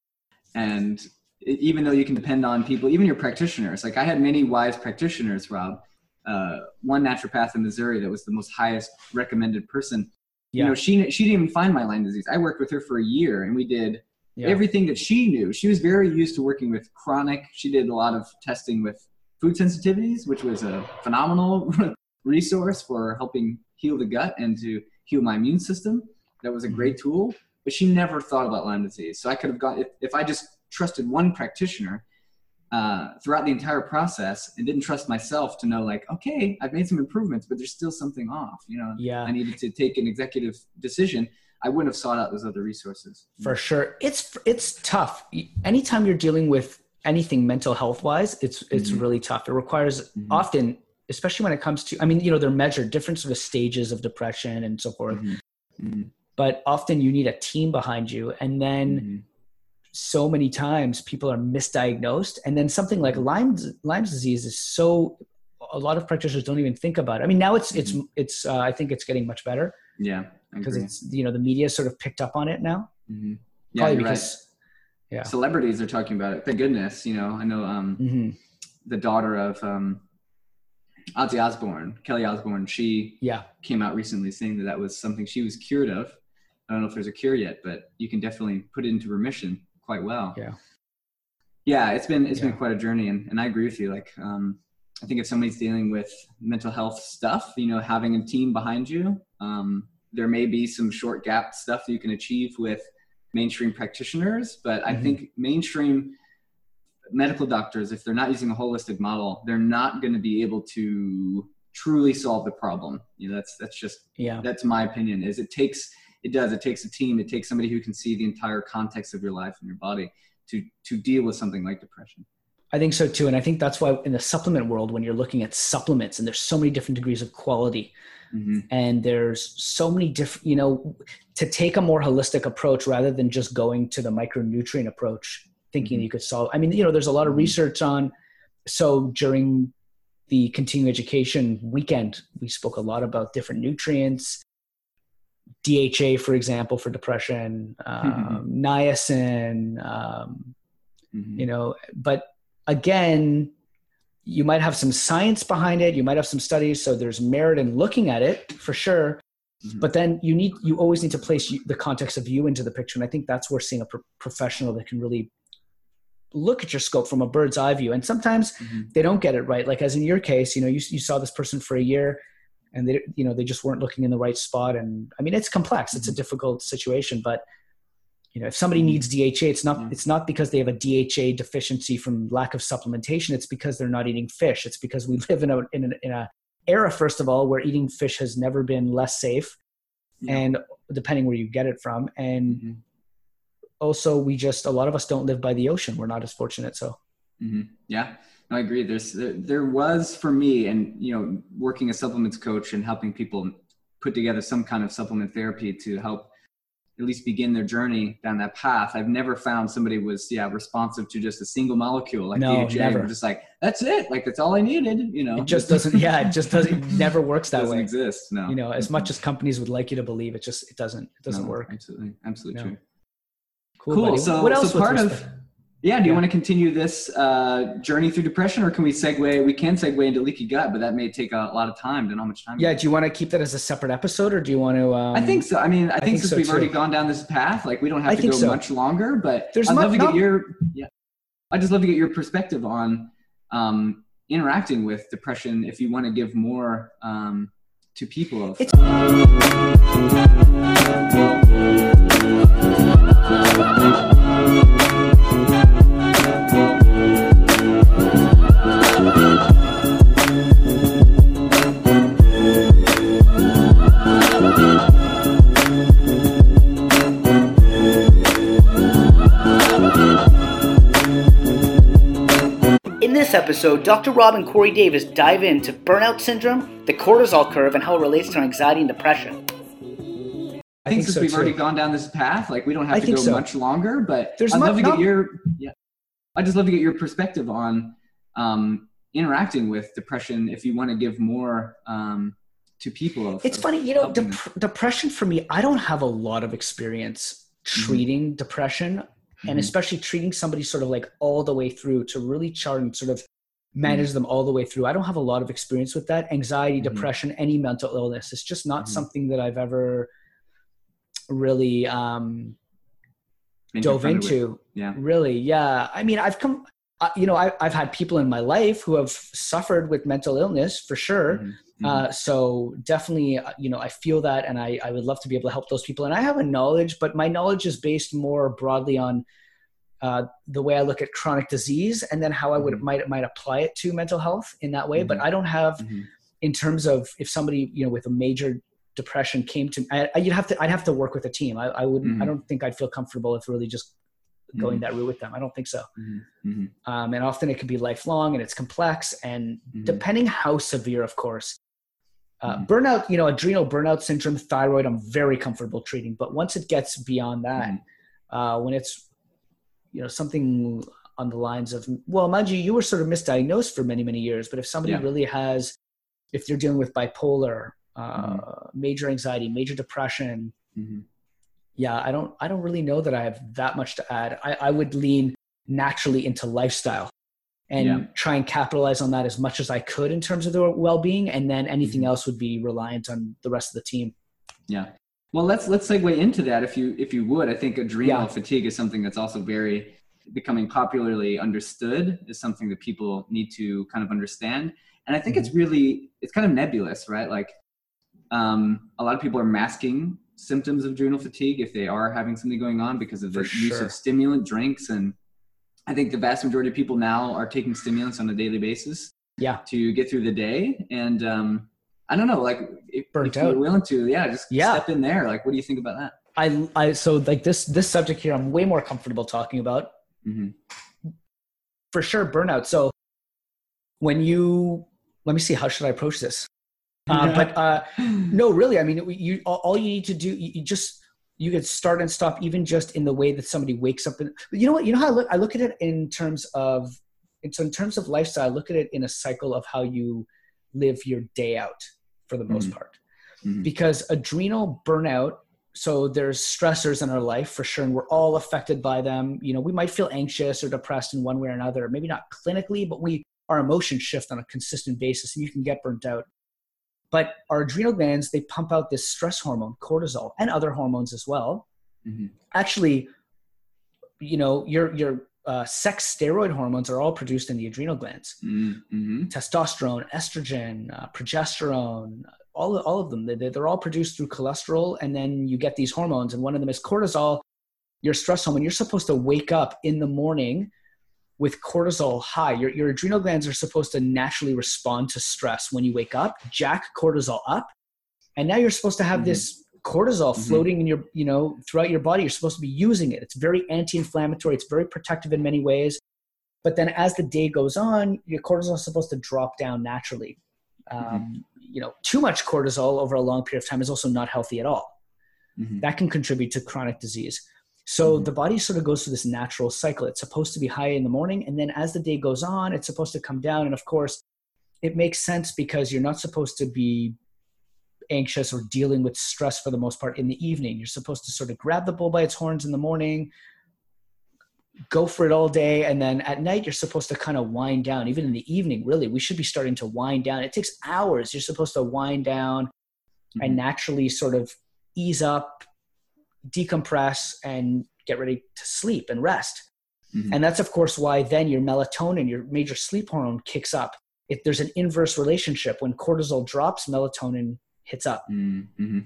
And even though you can depend on people, even your practitioners, like I had many wise practitioners, Rob. Uh, one naturopath in Missouri that was the most highest recommended person. You know, she, she didn't even find my Lyme disease. I worked with her for a year and we did Yeah. everything that she knew. She was very used to working with chronic. She did a lot of testing with food sensitivities, which was a phenomenal resource for helping heal the gut and to heal my immune system. That was a great tool, but she never thought about Lyme disease. So I could have got if, if I just trusted one practitioner uh, throughout the entire process and didn't trust myself to know like, okay, I've made some improvements, but there's still something off. You know, yeah, I needed to take an executive decision. I wouldn't have sought out those other resources. for sure. It's it's tough. Anytime you're dealing with anything mental health wise, it's it's Mhm. really tough. It requires Mhm. often, especially when it comes to, I mean, you know, they're measured different sort of stages of depression and so forth. Mhm. Mhm. But often you need a team behind you, and then Mhm. So many times people are misdiagnosed and then something like lyme lyme's disease is so a lot of practitioners don't even think about it. I mean, now it's it's it's uh, I think it's getting much better Yeah. Because it's you know the media sort of picked up on it now. Mhm. Yeah, Probably you're right. because yeah. Celebrities are talking about it. Thank goodness. You know, I know um, Mhm. the daughter of um, Ozzy Osbourne, Kelly Osbourne. She yeah, came out recently saying that that was something she was cured of. I don't know if there's a cure yet, but you can definitely put it into remission quite well. Yeah. Yeah, it's been it's Yeah. been quite a journey, and, and I agree with you. Like, um, I think if somebody's dealing with mental health stuff, you know, having a team behind you, um, there may be some short gap stuff that you can achieve with mainstream practitioners, but I Mhm. think mainstream medical doctors, if they're not using a holistic model, they're not going to be able to truly solve the problem. You know, that's that's just yeah. that's my opinion. Is it takes it does it takes a team. It takes somebody who can see the entire context of your life and your body to to deal with something like depression. I think so too, and I think that's why in the supplement world, when you're looking at supplements, and there's so many different degrees of quality, hmm and there's so many different, you know, to take a more holistic approach rather than just going to the micronutrient approach, thinking Mhm. you could solve. I mean, you know, there's a lot of Mhm. research on. So during the continuing education weekend, we spoke a lot about different nutrients. DHA, for example, for depression, um, niacin, um, hmm you know but again you might have some science behind it you might have some studies so there's merit in looking at it for sure Mhm. but then you need you always need to place the context of you into the picture and i think that's where seeing a pro- professional that can really look at your scope from a bird's eye view and sometimes Mhm. they don't get it right like as in your case you know you, you saw this person for a year and they you know they just weren't looking in the right spot. And i mean it's complex. It's a Mhm. difficult situation but you know if somebody needs dha it's not Yeah. it's not because they have a dha deficiency from lack of supplementation. It's because they're not eating fish. It's because we live in a in, a in a era first of all where eating fish has never been less safe Yeah. and depending where you get it from. And Mhm. also we just a lot of us don't live by the ocean. We're not as fortunate so. Hmm Yeah, I agree. There's there, there was for me, and you know, working a supplements coach and helping people put together some kind of supplement therapy to help at least begin their journey down that path. I've never found somebody was yeah responsive to just a single molecule like No, DHA. never. Just like that's it, like that's all I needed. You know, it just doesn't yeah it just doesn't it never works that way. It doesn't way exist. No, you know as much as companies would like you to believe it just it doesn't it doesn't No, work Absolutely, absolutely No. true. cool, Cool. buddy. So, what else so part of yeah. Do you Yeah. want to continue this uh, journey through depression, or can we segue? We can segue into leaky gut, but that may take a lot of time. Don't know how much time. yeah do you want to keep that as a separate episode or do you want to um, I think so. I mean, I think, think since so we've already gone down this path, like we don't I have to go so. much longer. But There's I'd love to get your yeah. I'd just love to get your perspective on um, interacting with depression. If you want to give more um, to people of It's- In this episode, Dr. Rob and Corey Davis dive into burnout syndrome, the cortisol curve, and how it relates to anxiety and depression. I think, since so, we've too. already gone down this path, like we don't have I to go so. much longer. But There's I'd mu- love to not- get your yeah. I'd just love to get your perspective on um, interacting with depression. If you want to give more um, to people, of, it's of funny you know dep- depression for me i don't have a lot of experience treating depression and Mhm. especially treating somebody sort of like all the way through to really chart and sort of manage them all the way through i don't have a lot of experience with that anxiety Mhm. depression any mental illness it's just not Mhm. something that i've ever really um dove confronted with- into Yeah. really yeah i mean i've come uh, you know I, i've had people in my life who have suffered with mental illness for sure Mhm. Mhm. uh, so definitely uh, you know i feel that and I, I would love to be able to help those people and i have a knowledge but my knowledge is based more broadly on uh, the way i look at chronic disease and then how i would Mhm. might might apply it to mental health in that way but Mhm. i don't have Mhm. in terms of if somebody you know with a major depression came to I, I- you'd have to i'd have to work with a team i, I wouldn't i Mhm. don't think i'd feel comfortable with really just going Mhm. that route with them i don't think so Mhm. Mhm. um, and often it can be lifelong and it's complex and Mhm. depending how severe of course uh, Mhm. burnout you know adrenal burnout syndrome thyroid i'm very comfortable treating but once it gets beyond that Mhm. uh, when it's you know something on the lines of well mind you you were sort of misdiagnosed for many many years but if somebody Yeah. really has if they're dealing with bipolar uh, Mm-hmm. major anxiety major depression Mhm. yeah i don't i don't really know that i have that much to add i, I would lean naturally into lifestyle and Yeah. try and capitalize on that as much as i could in terms of their well-being and then anything Mhm. else would be reliant on the rest of the team Yeah. Well, let's let's segue into that if you if you would. I think adrenal Yeah. fatigue is something that's also very becoming popularly understood. Is something that people need to kind of understand. And I think Mm-hmm. it's really it's kind of nebulous, right? Like um, a lot of people are masking symptoms of adrenal fatigue if they are having something going on because of the use of stimulant drinks and I think the vast majority of people now are taking stimulants on a daily basis yeah to get through the day. And um, I don't know, like if, Burnt if you're willing to, yeah, just Yeah. step in there. Like, what do you think about that? I, I so like this this subject here i'm way more comfortable talking about hmm for sure burnout so when you let me see how should i approach this uh, but uh, no really i mean you all, you need to do you just you could start and stop even just in the way that somebody wakes up and you know what you know how I look, I look at it in terms of it's in terms of lifestyle I look at it in a cycle of how you live your day out for the most Mhm. part Mhm. because adrenal burnout so there's stressors in our life for sure and we're all affected by them you know we might feel anxious or depressed in one way or another maybe not clinically but we our emotions shift on a consistent basis and you can get burnt out but our adrenal glands they pump out this stress hormone cortisol and other hormones as well Mhm. actually you know your your uh, sex steroid hormones are all produced in the adrenal glands Mm-hmm. testosterone, estrogen, uh, progesterone, all, all of them. They, they're all produced through cholesterol, and then you get these hormones. And one of them is cortisol, your stress hormone. You're supposed to wake up in the morning with cortisol high. Your, your adrenal glands are supposed to naturally respond to stress when you wake up, jack cortisol up. And now you're supposed to have Mhm. this cortisol Mhm. floating in your, you know, throughout your body. You're supposed to be using it. It's very anti-inflammatory. It's very protective in many ways. But then as the day goes on, your cortisol is supposed to drop down naturally. Um, You know, too much cortisol over a long period of time is also not healthy at all. Mm-hmm. That can contribute to chronic disease. So Mhm. the body sort of goes through this natural cycle. It's supposed to be high in the morning, and then as the day goes on, it's supposed to come down. And of course, it makes sense because you're not supposed to be anxious or dealing with stress for the most part in the evening. You're supposed to sort of grab the bull by its horns in the morning, go for it all day, and then at night you're supposed to kind of wind down. Even in the evening, really, we should be starting to wind down. It takes hours. You're supposed to wind down and Mhm. naturally sort of ease up, decompress, and get ready to sleep and rest. Mhm. And that's, of course, why then your melatonin, your major sleep hormone, kicks up. If there's an inverse relationship, when cortisol drops, melatonin hits up. Mm-hmm.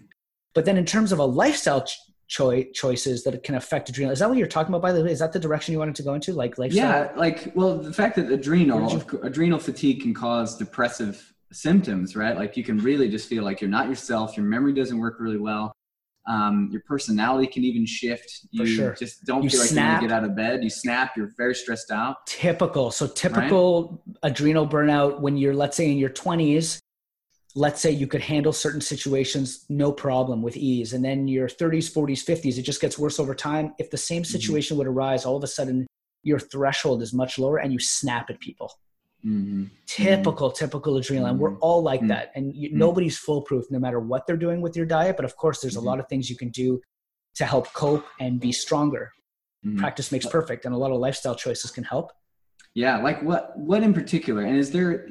But then, in terms of a lifestyle ch- choi- choices that can affect adrenal, is that what you're talking about? By the way, is that the direction you wanted to go into, like lifestyle? Yeah, like well, the fact that adrenal you- adrenal fatigue can cause depressive symptoms, right? Like you can really just feel like you're not yourself. Your memory doesn't work really well. Um, your personality can even shift. You sure. just don't You feel like you want to get out of bed. You snap. You're very stressed out. typical. So typical adrenal burnout when you're, let's say, in your 20s. Let's say you could handle certain situations no problem with ease, and then your 30s, 40s, 50s, it just gets worse over time. If the same situation would arise, all of a sudden your threshold is much lower, and you snap at people. Mm-hmm. Typical, typical adrenal, and we're all like Mhm. that. And you, Mhm. nobody's foolproof, no matter what they're doing with your diet. But of course, there's a lot of things you can do to help cope and be stronger. Mm-hmm. Practice makes perfect, and a lot of lifestyle choices can help. Yeah, like what what in particular? And is there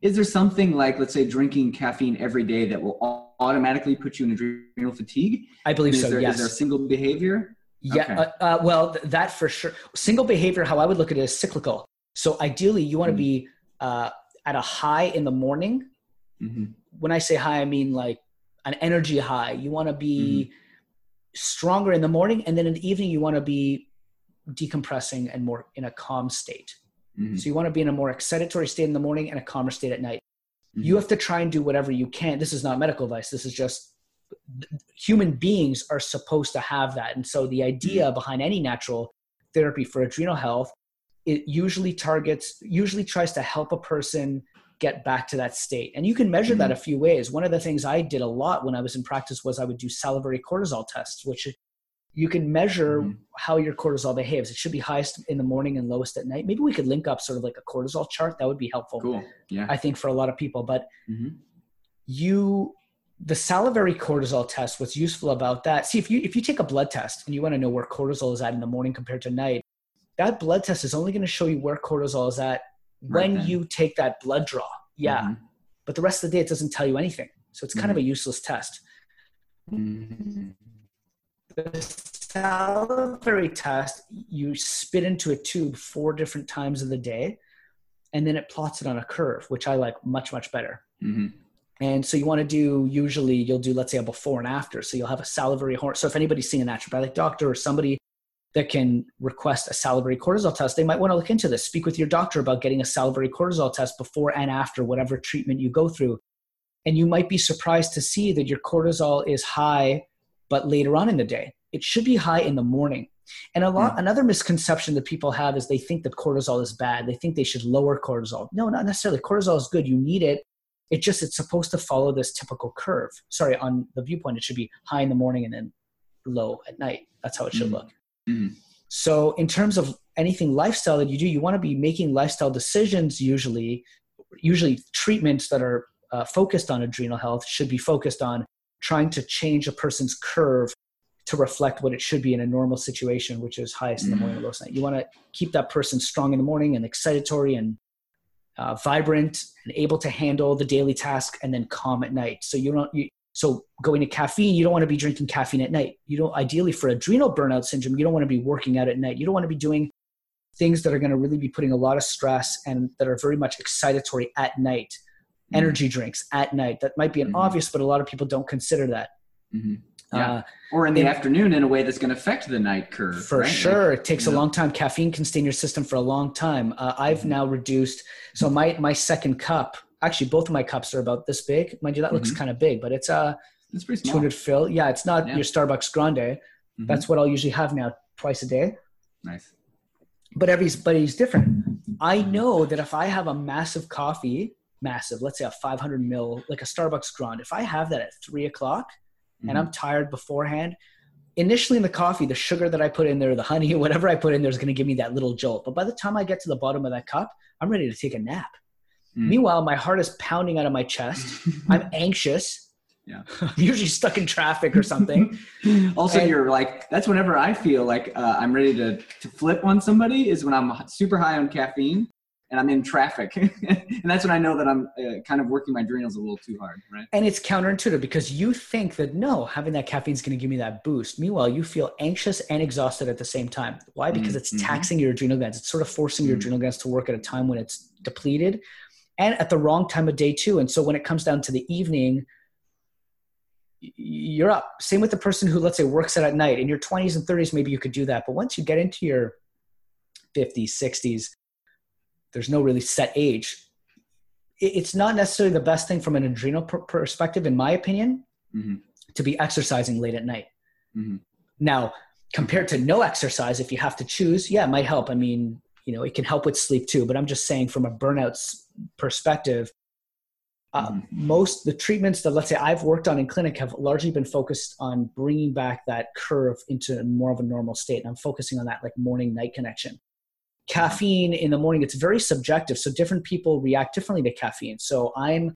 is there something like let's say drinking caffeine every day that will automatically put you in adrenal fatigue? I believe is so. there, yes. is there a single behavior? Yeah, Okay. uh, uh, well, th- that for sure. Single behavior, how I would look at it is cyclical. So ideally, you want to Mm. be uh, at a high in the morning. Mm-hmm. When I say high, I mean like an energy high. You want to be stronger in the morning, and then in the evening, you want to be decompressing and more in a calm state. Mm-hmm. So you want to be in a more excitatory state in the morning and a calmer state at night. Mm-hmm. You have to try and do whatever you can. This is not medical advice. This is just human beings are supposed to have that. And so the idea behind any natural therapy for adrenal health, it usually targets, usually tries to help a person get back to that state. And you can measure that a few ways. One of the things I did a lot when I was in practice was I would do salivary cortisol tests, which you can measure Mhm. how your cortisol behaves. It should be highest in the morning and lowest at night. Maybe we could link up sort of like a cortisol chart. That would be helpful, Cool. Yeah. I think, for a lot of people. But Mhm. you, the salivary cortisol test, what's useful about that? See, if you if you take a blood test and you want to know where cortisol is at in the morning compared to night, that blood test is only going to show you where cortisol is at when then. you take that blood draw. Yeah, Mhm. but the rest of the day it doesn't tell you anything. So it's kind of a useless test. Mhm. the salivary test, you spit into a tube four different times of the day, and then it plots it on a curve, which I like much, much better. Mhm. And so you want to do, usually you'll do, let's say, a before and after. So you'll have a salivary hormone. So if anybody's seeing a naturopathic doctor or somebody that can request a salivary cortisol test, they might want to look into this. Speak with your doctor about getting a salivary cortisol test before and after whatever treatment you go through. And you might be surprised to see that your cortisol is high, but later on in the day. It should be high in the morning. And a lot, another misconception that people have is they think that cortisol is bad. They think they should lower cortisol. No, not necessarily. Cortisol is good. You need it. It just it's supposed to follow this typical curve. Sorry, on the viewpoint, it should be high in the morning and then low at night. That's how it should Mhm. look. Mhm. So, in terms of anything lifestyle that you do, you want to be making lifestyle decisions. Usually, usually treatments that are uh, focused on adrenal health should be focused on trying to change a person's curve to reflect what it should be in a normal situation, which is highest in the morning, lowest at night. You want to keep that person strong in the morning and excitatory and uh, vibrant and able to handle the daily task, and then calm at night. So you don't. You, so going to caffeine, you don't want to be drinking caffeine at night. You don't. Ideally, for adrenal burnout syndrome, you don't want to be working out at night. You don't want to be doing things that are going to really be putting a lot of stress and that are very much excitatory at night. Mhm. Energy drinks at night. That might be an Mhm. obvious, but a lot of people don't consider that. Mhm. Yeah. Uh, Or in the in- afternoon in a way that's going to affect the night curve. For right? Like, sure, it takes a yeah. long time. Caffeine can stay in your system for a long time. Uh, I've Mhm. now reduced. So my my second cup, actually, both of my cups are about this big. Mind you, that looks Mhm. kind of big, but it's a it's pretty small. 200 fill. Yeah, it's not Yeah. your Starbucks Grande. Mhm. That's what I'll usually have now, twice a day. nice. But everybody's different. I know that if I have a massive coffee, massive, let's say a 500 mil, like a Starbucks Grande, if I have that at three o'clock and Mhm. I'm tired beforehand, initially in the coffee, the sugar that I put in there, the honey, whatever I put in there is going to give me that little jolt. But by the time I get to the bottom of that cup, I'm ready to take a nap. Mm. Meanwhile, my heart is pounding out of my chest. I'm anxious. Yeah. I'm usually stuck in traffic or something. also, And- you're like that's whenever I feel like uh, I'm ready to to flip on somebody is when I'm super high on caffeine and I'm in traffic, and that's when I know that I'm uh, kind of working my adrenals a little too hard, right? And it's counterintuitive because you think that no, having that caffeine is going to give me that boost. Meanwhile, you feel anxious and exhausted at the same time. Why? Because it's Mhm. taxing your adrenal glands. It's sort of forcing your Mhm. adrenal glands to work at a time when it's depleted and at the wrong time of day, too. And so when it comes down to the evening, you're up. Same with the person who, let's say, works out at night. In your 20s and 30s, maybe you could do that. But once you get into your 50s, 60s, there's no really set age. It's not necessarily the best thing from an adrenal per- perspective, in my opinion, Mhm. to be exercising late at night. Mhm. Now, compared to no exercise, if you have to choose, yeah, it might help. I mean, you know, it can help with sleep too. But I'm just saying, from a burnout perspective, Mhm. most the treatments that let's say I've worked on in clinic have largely been focused on bringing back that curve into more of a normal state. And I'm focusing on that like morning night connection. Caffeine in the morning, it's very subjective. So different people react differently to caffeine. So I'm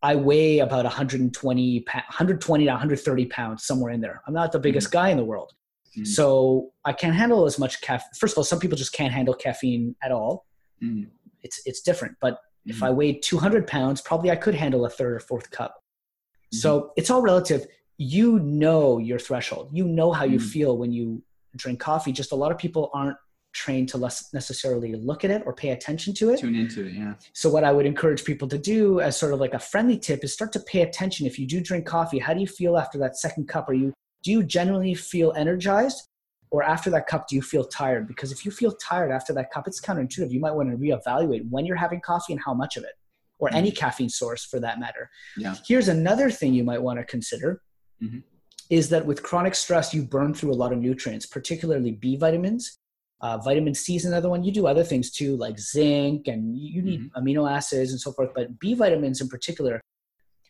I weigh about 120, 120 to 130 pounds, somewhere in there. I'm not the biggest guy in the world. Mhm. So I can't handle as much caffeine. First of all, some people just can't handle caffeine at all. Mhm. It's, it's different. But if Mhm. I weighed 200 pounds, probably I could handle a third or fourth cup. Mm-hmm. So it's all relative. You know your threshold. You know how you Mhm. feel when you drink coffee. Just a lot of people aren't trained to less necessarily look at it or pay attention to it. tune into it, yeah. So what I would encourage people to do as sort of like a friendly tip is start to pay attention. If you do drink coffee, how do you feel after that second cup? Are you do you generally feel energized? Or after that cup, do you feel tired? Because if you feel tired after that cup, it's counterintuitive. You might want to reevaluate when you're having coffee and how much of it, or any caffeine source for that matter. Yeah. Here's another thing you might want to consider Mhm. is that with chronic stress, you burn through a lot of nutrients, particularly B vitamins. Uh, vitamin C is another one. You do other things too, like zinc, and you you need amino acids and so forth. But B vitamins in particular,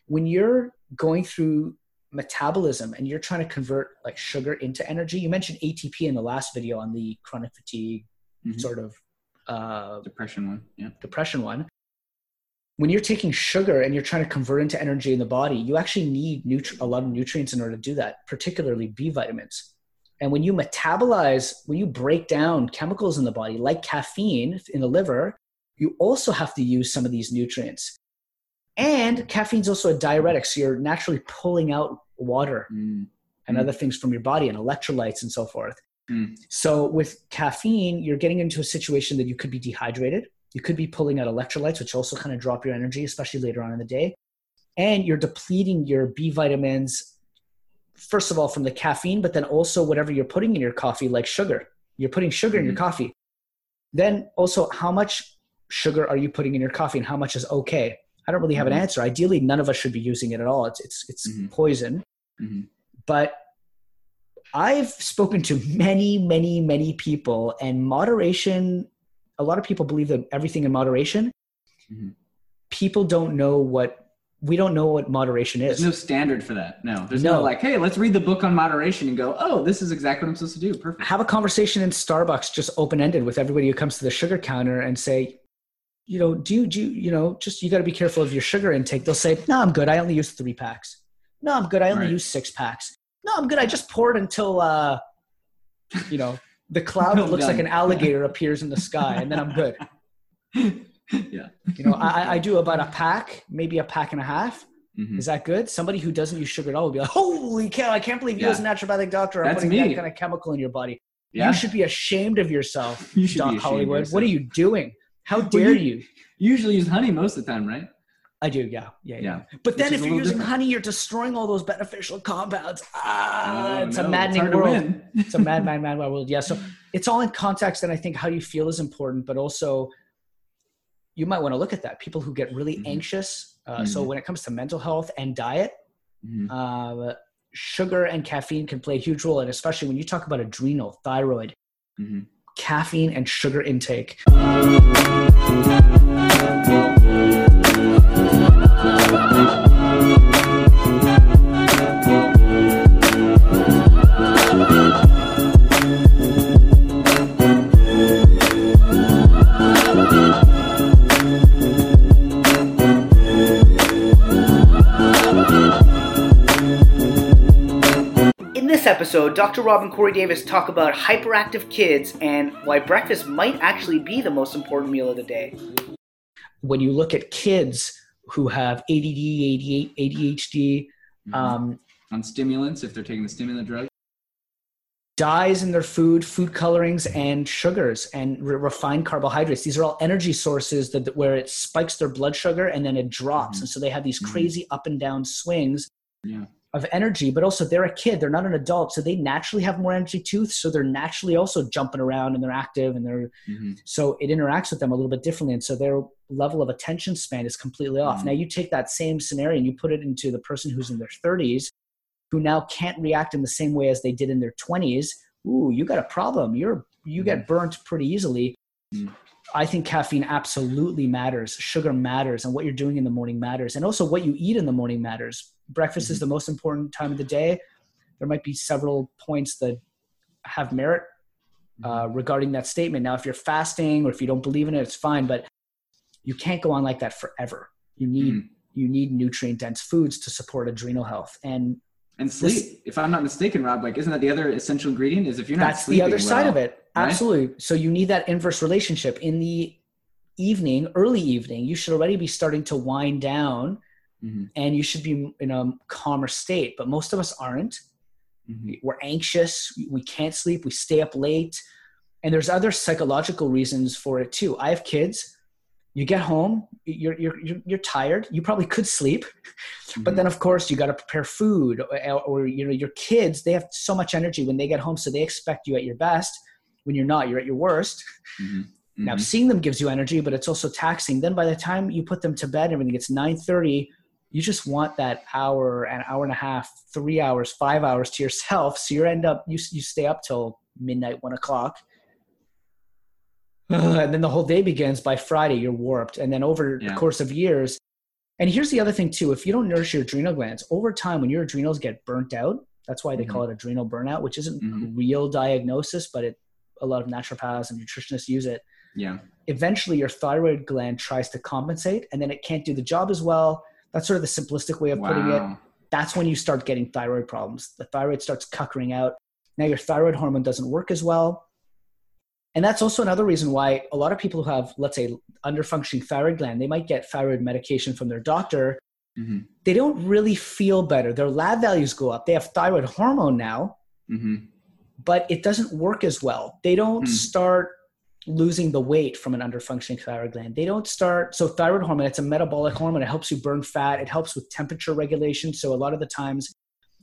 when you're going through metabolism and you're trying to convert like sugar into energy you mentioned atp in the last video on the chronic fatigue Mhm. sort of uh, Depression one. Yeah. depression one when you're taking sugar and you're trying to convert into energy in the body you actually need nutri- a lot of nutrients in order to do that particularly b vitamins and when you metabolize when you break down chemicals in the body like caffeine in the liver you also have to use some of these nutrients and caffeine's also a diuretic so you're naturally pulling out water Mm. and Mm. other things from your body and electrolytes and so forth. Mm. So with caffeine, you're getting into a situation that you could be dehydrated. You could be pulling out electrolytes, which also kind of drop your energy, especially later on in the day. And you're depleting your B vitamins, first of all, from the caffeine, but then also whatever you're putting in your coffee, like sugar. You're putting sugar in your Mhm. coffee. Then also, how much sugar are you putting in your coffee and how much is okay? I don't really have an Mhm. answer. Ideally, none of us should be using it at all. It's, it's, it's Mhm. poison Mhm. but I've spoken to many, many, many people, and moderation. A lot of people believe that everything in moderation. Mhm. People don't know what we don't know what moderation is. There's no standard for that. No. There's no. No. like, hey, let's read the book on moderation and go, oh, this is exactly what I'm supposed to do. Perfect. Have a conversation in Starbucks, just open ended, with everybody who comes to the sugar counter, and say, you know, do you do you, you know just you got to be careful of your sugar intake. They'll say, no, I'm good. I only use three packs. No, I'm good. I only Right. use six packs. No, I'm good. I just poured until uh, you know the cloud that looks like an alligator appears in the sky, and then I'm good. yeah. You know, I, I- do about a pack, maybe a pack and a half. Mhm. Is that good? Somebody who doesn't use sugar at all will be like, "Holy cow! I can't believe you Yeah. as a naturopathic doctor are putting me. that kind of chemical in your body. Yeah. You should be ashamed of yourself, You should Doc Hollywood. yourself. What are you doing? How dare you- you? Usually use honey most of the time, right? I do, yeah, yeah, yeah. Yeah. But then Which if you're using different. honey, you're destroying all those beneficial compounds. Ah, Oh, it's no, a maddening to world. it's a mad, mad, mad, mad world. Yeah. So it's all in context, and I think how you feel is important, but also you might want to look at that. People who get really Mhm. anxious. Uh, So Mhm. when it comes to mental health and diet, Mhm. uh, sugar and caffeine can play a huge role, and especially when you talk about adrenal, thyroid, Mhm. Caffeine and sugar intake. Episode, Dr. Rob and Corey Davis talk about hyperactive kids and why breakfast might actually be the most important meal of the day. When you look at kids who have ADD, ADHD, Mhm. um, On stimulants, if they're taking the stimulant drug. dyes in their food, food colorings, and sugars and re- refined carbohydrates. These are all energy sources that where it spikes their blood sugar and then it drops, Mhm. and so they have these Mhm. crazy up and down swings Yeah. Of energy. But also, they're a kid; they're not an adult, so they naturally have more energy too. So they're naturally also jumping around and they're active and they're Mhm. so it interacts with them a little bit differently, and so their level of attention span is completely off. Mhm. Now, you take that same scenario and you put it into the person who's in their 30s, who now can't react in the same way as they did in their 20s. Ooh, you got a problem. You're you get burnt pretty easily. Mhm. I think caffeine absolutely matters. Sugar matters, and what you're doing in the morning matters, and also what you eat in the morning matters. Breakfast is the most important time of the day. There might be several points that have merit uh, regarding that statement. Now, if you're fasting or if you don't believe in it, it's fine, but you can't go on like that forever. You need Mhm. you need nutrient dense foods to support adrenal health, and And sleep. This- if I'm not mistaken, Rob, like isn't that the other essential ingredient? Is if you're not that's the other side well, of it. right? Absolutely. So you need that inverse relationship in the evening, early evening. You should already be starting to wind down, Mhm. and you should be in a calmer state. But most of us aren't. Mhm. we're anxious we can't sleep we stay up late and there's other psychological reasons for it too i have kids you get home you're you're you're, you're tired you probably could sleep but Mhm. then of course you got to prepare food or, or you know your kids they have so much energy when they get home so they expect you at your best when you're not you're at your worst Mhm. now Mhm. seeing them gives you energy but it's also taxing then by the time you put them to bed and everything it's 9.30 you just want that hour an hour and a half three hours five hours to yourself so you end up you, you stay up till midnight one o'clock and then the whole day begins by friday you're warped and then over Yeah. the course of years And here's the other thing too: if you don't nourish your adrenal glands over time, when your adrenals get burnt out, that's why they Mhm. call it adrenal burnout, which isn't Mhm. a real diagnosis, but it a lot of naturopaths and nutritionists use it. Yeah. Eventually, your thyroid gland tries to compensate, and then it can't do the job as well. That's sort of the simplistic way of putting it. That's when you start getting thyroid problems. The thyroid starts cuckering out. Now your thyroid hormone doesn't work as well. And that's also another reason why a lot of people who have, let's say, underfunctioning thyroid gland, they might get thyroid medication from their doctor. Mhm. They don't really feel better. Their lab values go up. They have thyroid hormone now, Mhm. but it doesn't work as well. They don't Hmm. start losing the weight from an underfunctioning thyroid gland. They don't start. So thyroid hormone, it's a metabolic hormone. It helps you burn fat. It helps with temperature regulation. So a lot of the times,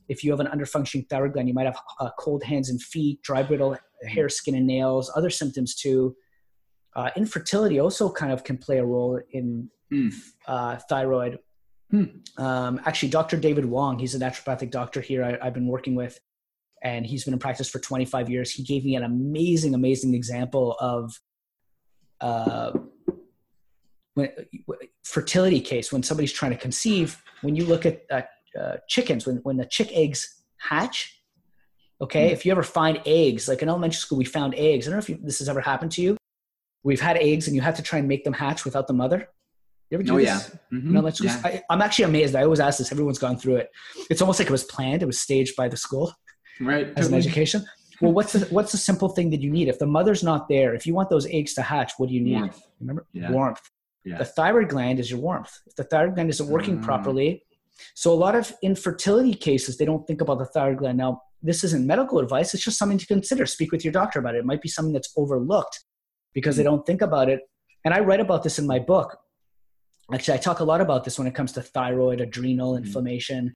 if you have an underfunctioning thyroid gland, you might have uh, cold hands and feet, dry brittle hair, skin, and nails. Other symptoms too. Uh, infertility also kind of can play a role in Hmm. uh, thyroid. Hmm. Um, actually, Dr. David Wong, he's a naturopathic doctor here I, I've been working with, and he's been in practice for 25 years. He gave me an amazing, amazing example of uh, when, fertility case when somebody's trying to conceive. When you look at uh, uh, chickens, when, when the chick eggs hatch, okay, Hmm. if you ever find eggs, like in elementary school, we found eggs. I don't know if you, this has ever happened to you. We've had eggs and you have to try and make them hatch without the mother. You ever do Oh this? yeah. Mhm. No, let's Yeah. I, I'm actually amazed. I always ask this. Everyone's gone through it. It's almost like it was planned. It was staged by the school Right. as an education. Well, what's the, what's the simple thing that you need? If the mother's not there, if you want those eggs to hatch, what do you need? Warmth. Remember? Yeah. Warmth. Yeah. The thyroid gland is your warmth. If the thyroid gland isn't working Mm. properly, so a lot of infertility cases, they don't think about the thyroid gland. Now, this isn't medical advice. It's just something to consider. Speak with your doctor about it. It might be something that's overlooked because they Mm. don't think about it. And I write about this in my book. Actually, I talk a lot about this when it comes to thyroid, adrenal, Mhm. inflammation.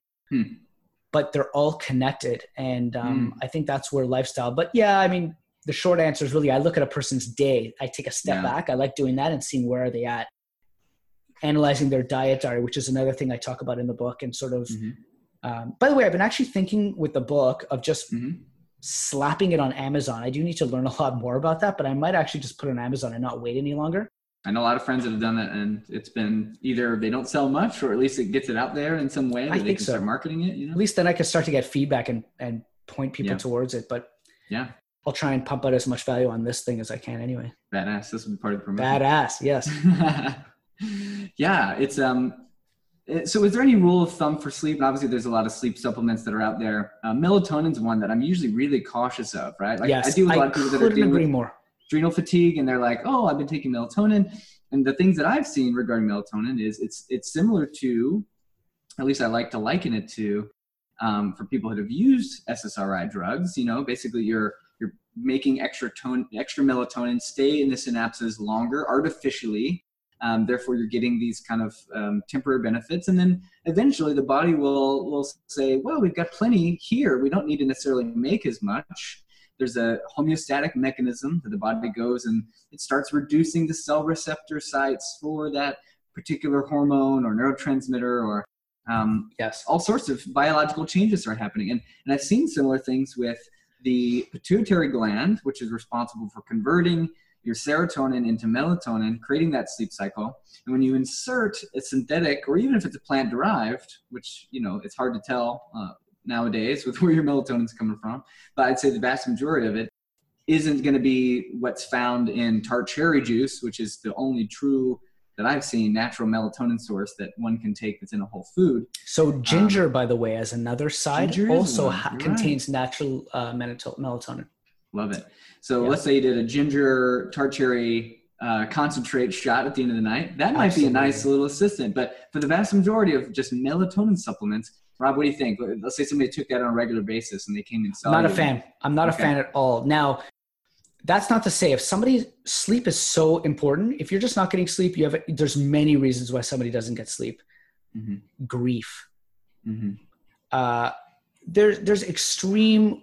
But they're all connected. And um, Hmm. I think that's where lifestyle, but yeah, I mean, the short answer is really I look at a person's day. I take a step Yeah. back. I like doing that and seeing where are they at. Analyzing their diet diary, which is another thing I talk about in the book, and sort of. Mhm. Um, by the way, I've been actually thinking with the book of just Mhm. slapping it on Amazon. I do need to learn a lot more about that, but I might actually just put it on Amazon and not wait any longer. I know a lot of friends that have done that, and it's been either they don't sell much, or at least it gets it out there in some way I that they think can so. start marketing it. You know? At least then I can start to get feedback and, and point people Yeah. towards it. But Yeah. I'll try and pump out as much value on this thing as I can anyway. Badass. This would be part of the promotion. Badass, yes. yeah, it's um. it- So, is there any rule of thumb for sleep? And obviously, there's a lot of sleep supplements that are out there. Uh, melatonin's one that I'm usually really cautious of, right? Like yes, I deal with a lot of people that are dealing agree with more. Adrenal fatigue, and they're like, "Oh, I've been taking melatonin." And the things that I've seen regarding melatonin is it's it's similar to, at least I like to liken it to, um, for people that have used SSRI drugs. You know, basically you're you're making extra tone, extra melatonin stay in the synapses longer artificially. Um, therefore, you're getting these kind of um, temporary benefits, and then eventually the body will will say, "Well, we've got plenty here. We don't need to necessarily make as much." There's a homeostatic mechanism that the body goes and it starts reducing the cell receptor sites for that particular hormone or neurotransmitter or um, Yes. all sorts of biological changes are happening. And, and I've seen similar things with the pituitary gland, which is responsible for converting your serotonin into melatonin, creating that sleep cycle. And when you insert a synthetic, or even if it's a plant derived, which, you know, it's hard to tell uh, nowadays with where your melatonin's coming from, but I'd say the vast majority of it isn't going to be what's found in tart cherry juice, which is the only true that I've seen natural melatonin source that one can take that's in a whole food. So ginger, by the way, as another side, also ha- contains natural uh, melatonin. Love it. So Yeah. let's say you did a ginger tart cherry uh, concentrate shot at the end of the night. That might be a nice little assistant. But for the vast majority of just melatonin supplements, Rob, what do you think? Let's say somebody took that on a regular basis and they came in. Not a fan. I'm not Okay. a fan at all. Now, that's not to say if somebody sleep is so important. If you're just not getting sleep, you have there's many reasons why somebody doesn't get sleep. hmm Grief. hmm Uh, there's there's extreme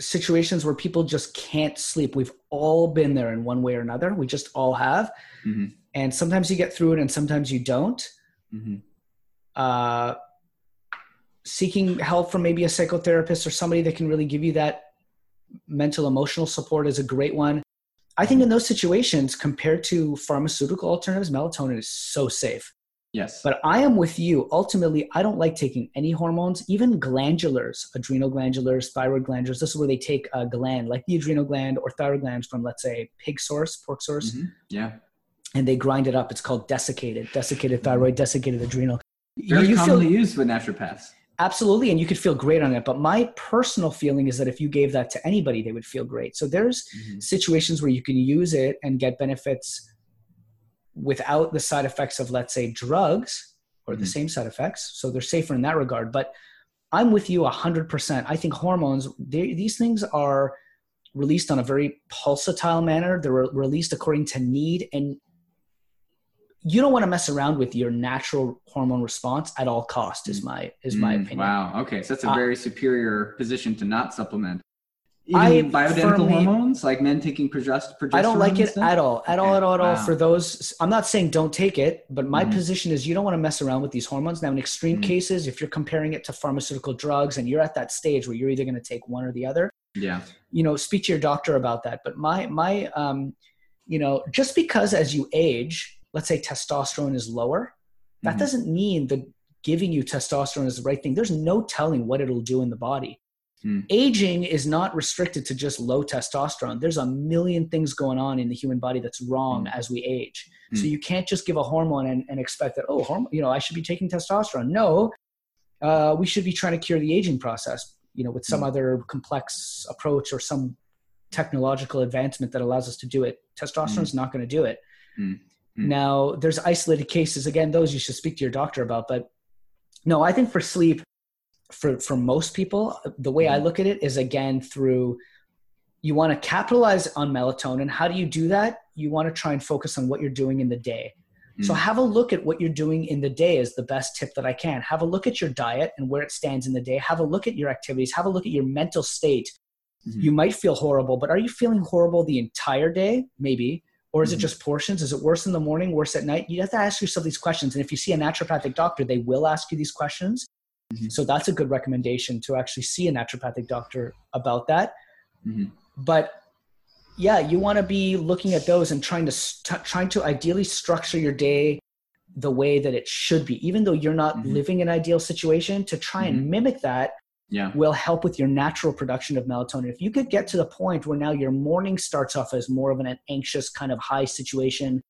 situations where people just can't sleep. We've all been there in one way or another. We just all have. hmm And sometimes you get through it, and sometimes you don't. hmm uh, seeking help from maybe a psychotherapist or somebody that can really give you that mental emotional support is a great one i think in those situations compared to pharmaceutical alternatives melatonin is so safe Yes. But I am with you. Ultimately, I don't like taking any hormones, even glandulars, adrenal glandulars, thyroid glandulars. This is where they take a gland, like the adrenal gland or thyroid glands from, let's say, pig source, pork source. Mhm. Yeah. And they grind it up. It's called desiccated, desiccated thyroid, desiccated adrenal. Very you commonly feel used with naturopaths. Absolutely, and you could feel great on it. But my personal feeling is that if you gave that to anybody, they would feel great. So there's Mhm. situations where you can use it and get benefits without the side effects of let's say drugs or the Mhm. same side effects so they're safer in that regard but i'm with you 100% i think hormones they, these things are released on a very pulsatile manner they're re- released according to need and you don't want to mess around with your natural hormone response at all cost is my is my Mm, opinion Wow. Okay. So that's a Uh, very superior position to not supplement. I Even bioidentical firmly- hormones, like men taking progest- progesterone. I don't like it at all, at all, at all, at all. For those, I'm not saying don't take it, but my Mhm. position is you don't want to mess around with these hormones. Now, in extreme Mhm. cases, if you're comparing it to pharmaceutical drugs and you're at that stage where you're either going to take one or the other, Yeah. you know, speak to your doctor about that. But my, my, um, you know, just because as you age, let's say testosterone is lower, that Mhm. doesn't mean that giving you testosterone is the right thing. There's no telling what it'll do in the body. Hmm. Aging is not restricted to just low testosterone. There's a million things going on in the human body that's wrong Hmm. as we age. So Hmm. you can't just give a hormone and, and expect that, oh, hormone, you know, I should be taking testosterone. No, uh, we should be trying to cure the aging process, you know, with some Hmm. other complex approach or some technological advancement that allows us to do it. Testosterone's not going to do it. Hmm. Hmm. Now, there's isolated cases. Again, those you should speak to your doctor about. But no, I think for sleep, for for most people, the way I Mhm. look at it is again through you want to capitalize on melatonin. How do you do that? You want to try and focus on what you're doing in the day. So Mm. have a look at what you're doing in the day is the best tip that I can. Have a look at your diet and where it stands in the day. Have a look at your activities. Have a look at your mental state. Mhm. You might feel horrible, but are you feeling horrible the entire day? Maybe. Or is it Mhm. just portions? Is it worse in the morning, worse at night? You have to ask yourself these questions. And if you see a naturopathic doctor, they will ask you these questions. Mhm. So that's a good recommendation to actually see a naturopathic doctor about that. Mhm. But yeah, you want to be looking at those and trying to st- trying to ideally structure your day the way that it should be, even though you're not Mhm. living an ideal situation. To try and mimic that Yeah. will help with your natural production of melatonin. If you could get to the point where now your morning starts off as more of an anxious kind of high situation,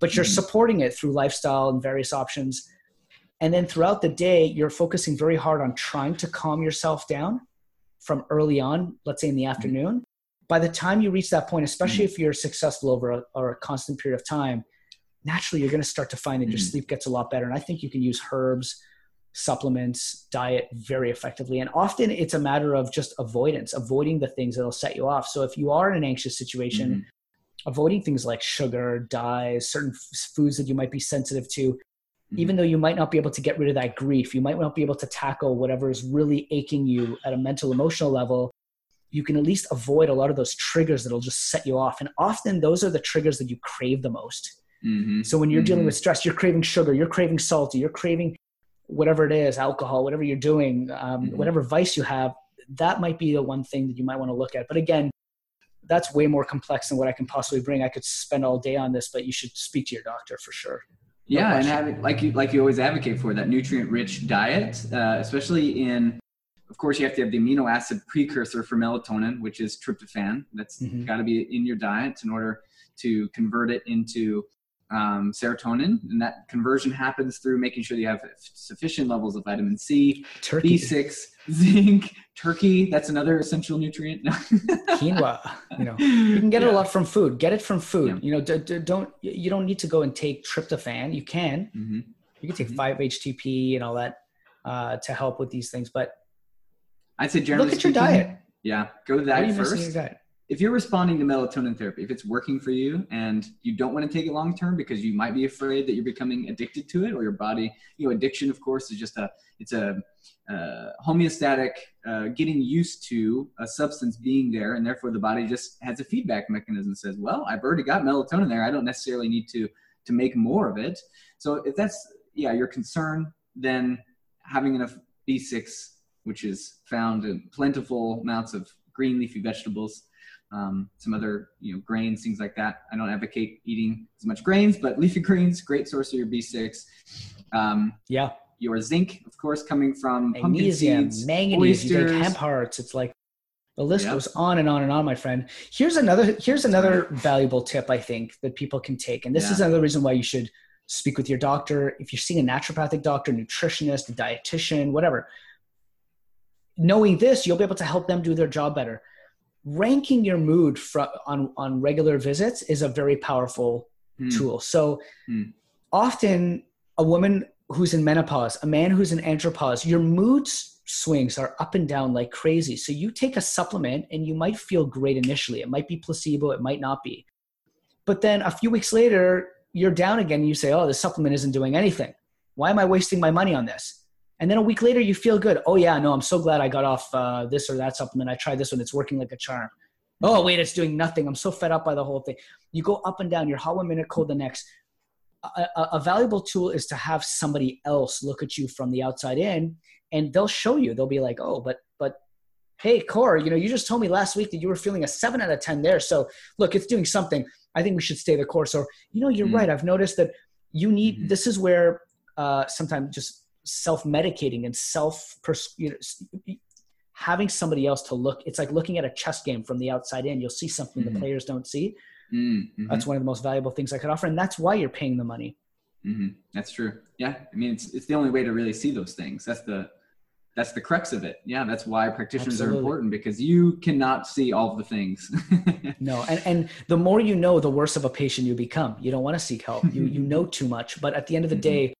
but you're Mhm. supporting it through lifestyle and various options. And then throughout the day, you're focusing very hard on trying to calm yourself down from early on, let's say in the mm-hmm. afternoon. By the time you reach that point, especially mm-hmm. if you're successful over a, or a constant period of time, naturally you're going to start to find that your mm-hmm. sleep gets a lot better. And I think you can use herbs, supplements, diet very effectively. And often it's a matter of just avoidance, avoiding the things that'll set you off. So if you are in an anxious situation, Mhm. avoiding things like sugar, dyes, certain f- foods that you might be sensitive to, Mhm. even though you might not be able to get rid of that grief, you might not be able to tackle whatever is really aching you at a mental, emotional level. You can at least avoid a lot of those triggers that'll just set you off. And often those are the triggers that you crave the most. Mhm. So when you're dealing Mhm. with stress, you're craving sugar, you're craving salty, you're craving whatever it is, alcohol, whatever you're doing, um, Mhm. whatever vice you have, that might be the one thing that you might want to look at. But again, that's way more complex than what I can possibly bring. I could spend all day on this, but you should speak to your doctor for sure. No yeah, and question. having like you like you always advocate for that nutrient-rich diet, uh, especially in. Of course, you have to have the amino acid precursor for melatonin, which is tryptophan. That's Mhm. got to be in your diet in order to convert it into um, serotonin, and that conversion happens through making sure you have sufficient levels of vitamin C, Turkey, B6, zinc, turkey. That's another essential nutrient. quinoa, you know, you can get it a lot from food. Get it from food. Yeah. You know, d- d- don't you don't need to go and take tryptophan. You can. Mhm. You can take Mhm. 5-HTP and all that uh, to help with these things. But I'd say generally look at your diet. Yeah, go to that you missing in first. If you're responding to melatonin therapy, if it's working for you and you don't want to take it long term because you might be afraid that you're becoming addicted to it or your body, you know, addiction, of course, is just a, it's a, uh, homeostatic, uh, getting used to a substance being there. And therefore the body just has a feedback mechanism says, well, I've already got melatonin there. I don't necessarily need to, to make more of it. So if that's, yeah, your concern, then having enough B6, which is found in plentiful amounts of green leafy vegetables, um, some other you know grains, things like that. I don't advocate eating as much grains, but leafy greens, great source of your B6. Um, yeah. Your zinc, of course, coming from magnesium, seeds, manganese, you oysters. take hemp hearts. It's like the list Yep. goes on and on and on, my friend. Here's another here's another valuable tip I think that people can take, and this is another reason why you should speak with your doctor. If you're seeing a naturopathic doctor, nutritionist, a dietitian, whatever, knowing this, you'll be able to help them do their job better. Ranking your mood on on regular visits is a very powerful Hmm. tool. So Hmm. often a woman who's in menopause, a man who's in andropause, your mood swings are up and down like crazy. So you take a supplement and you might feel great initially. It might be placebo, it might not be. But then a few weeks later, you're down again and you say, "Oh, this supplement isn't doing anything. Why am I wasting my money on this?" And then a week later, you feel good. Oh yeah, no, I'm so glad I got off uh, this or that supplement. I tried this one; it's working like a charm. Oh wait, it's doing nothing. I'm so fed up by the whole thing. You go up and down. You're hot one minute, cold the next. A, a, a valuable tool is to have somebody else look at you from the outside in, and they'll show you. They'll be like, "Oh, but but hey, Core, you know, you just told me last week that you were feeling a seven out of ten there. So look, it's doing something. I think we should stay the course." Or you know, you're Mm. right. I've noticed that you need. Mhm. This is where uh, sometimes just self-medicating and self you know, having somebody else to look it's like looking at a chess game from the outside in you'll see something Mhm. the players don't see Mm, mhm. that's one of the most valuable things i could offer and that's why you're paying the money hmm That's true. Yeah, I mean, it's it's the only way to really see those things. That's the that's the crux of it. Yeah, that's why practitioners Absolutely. are important because you cannot see all of the things. no and and the more you know the worse of a patient you become you don't want to seek help you you know too much but at the end of the Mhm. day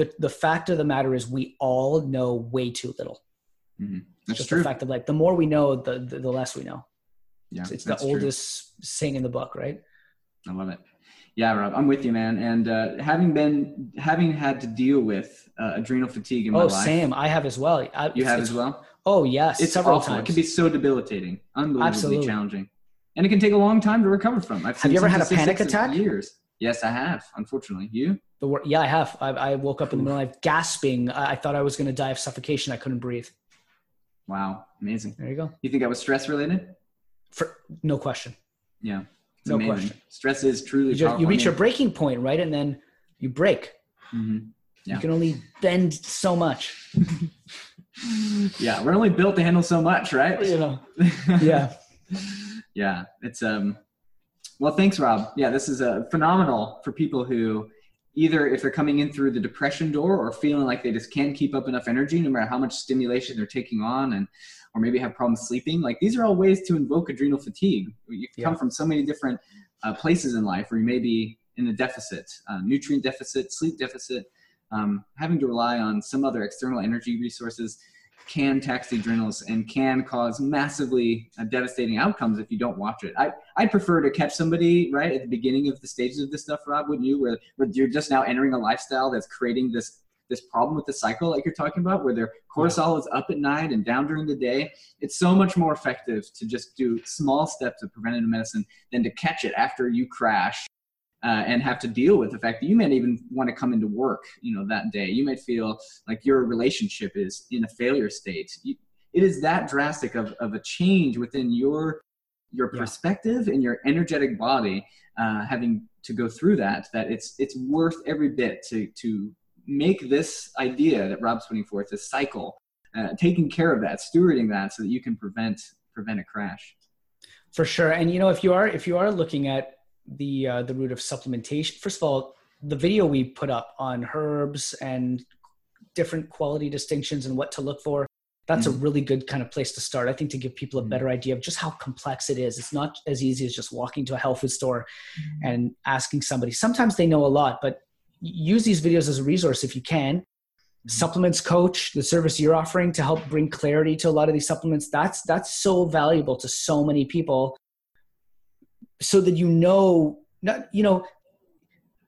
the the fact of the matter is we all know way too little hmm it's That's just true. the fact of like the more we know the the, the less we know yeah, it's, it's the that's true. oldest saying in the book right I love it. Yeah, Rob, I'm with you, man. And uh, having been having had to deal with uh, adrenal fatigue in my life, oh same i have as well I, you have as well. oh yes It's several awful. times It can be so debilitating, unbelievably Absolutely. challenging, and it can take a long time to recover from. I've Have you ever had a panic attack? Years. Yes, I have. Unfortunately, you. The wor- yeah, I have. I, I woke up in the middle of the night gasping. I, I thought I was going to die of suffocation. I couldn't breathe. Wow, amazing. There you go. You think that was stress related? For no question. Yeah, No amazing. question. Stress is truly You, just, you reach your breaking point, right, and then you break. Mhm. Yeah. You can only bend so much. Yeah, we're only built to handle so much, right? You know. Yeah. yeah, it's um. Well, thanks, Rob. Yeah, this is uh, phenomenal for people who either if they're coming in through the depression door or feeling like they just can't keep up enough energy, no matter how much stimulation they're taking on, and or maybe have problems sleeping. Like these are all ways to invoke adrenal fatigue. You can come from so many different uh, places in life where you may be in a deficit, uh, nutrient deficit, sleep deficit, um, having to rely on some other external energy resources can tax the adrenals and can cause massively uh, devastating outcomes if you don't watch it. I I prefer to catch somebody right at the beginning of the stages of this stuff, Rob, wouldn't you? Where where you're just now entering a lifestyle that's creating this this problem with the cycle like you're talking about where their cortisol is up at night and down during the day it's so much more effective to just do small steps of preventative medicine than to catch it after you crash uh, and have to deal with the fact that you might even want to come into work you know that day you might feel like your relationship is in a failure state you, it is that drastic of, of a change within your your Yeah. perspective and your energetic body uh, having to go through that that it's it's worth every bit to to make this idea that rob's putting forth this cycle uh, taking care of that stewarding that so that you can prevent prevent a crash For sure. And you know, if you are if you are looking at the uh, the route of supplementation, first of all, the video we put up on herbs and different quality distinctions and what to look for, that's a mm-hmm. really good kind of place to start. I think to give people a mm-hmm. better idea of just how complex it is. It's not as easy as just walking to a health food store mm-hmm. and asking somebody. Sometimes they know a lot, but use these videos as a resource if you can supplements coach the service you're offering to help bring clarity to a lot of these supplements that's that's so valuable to so many people so that you know not you know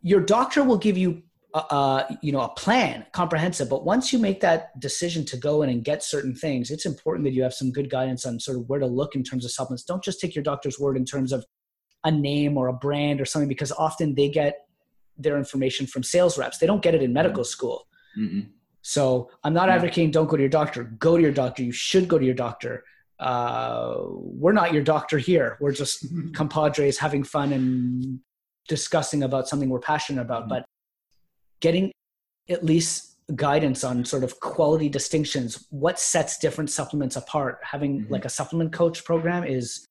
your doctor will give you a, a you know a plan comprehensive but once you make that decision to go in and get certain things it's important that you have some good guidance on sort of where to look in terms of supplements don't just take your doctor's word in terms of a name or a brand or something because often they get their information from sales reps they don't get it in medical mm-hmm. school Mm-mm. so I'm not Yeah. advocating don't go to your doctor. Go to your doctor. You should go to your doctor. Uh, we're not your doctor here. We're just compadres having fun and discussing about something we're passionate about. Mhm. But getting at least guidance on sort of quality distinctions. What sets different supplements apart? Having mm-hmm. like a supplement coach program is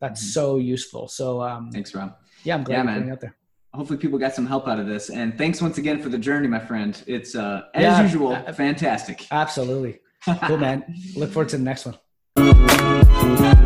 that's mm-hmm. so useful. So um, thanks, Rob. Yeah, I'm glad yeah, you're man. out there. Hopefully, people got some help out of this. And thanks once again for the journey, my friend. It's uh, as yeah, usual, uh, fantastic. Absolutely. cool, man. Look forward to the next one. Thank you.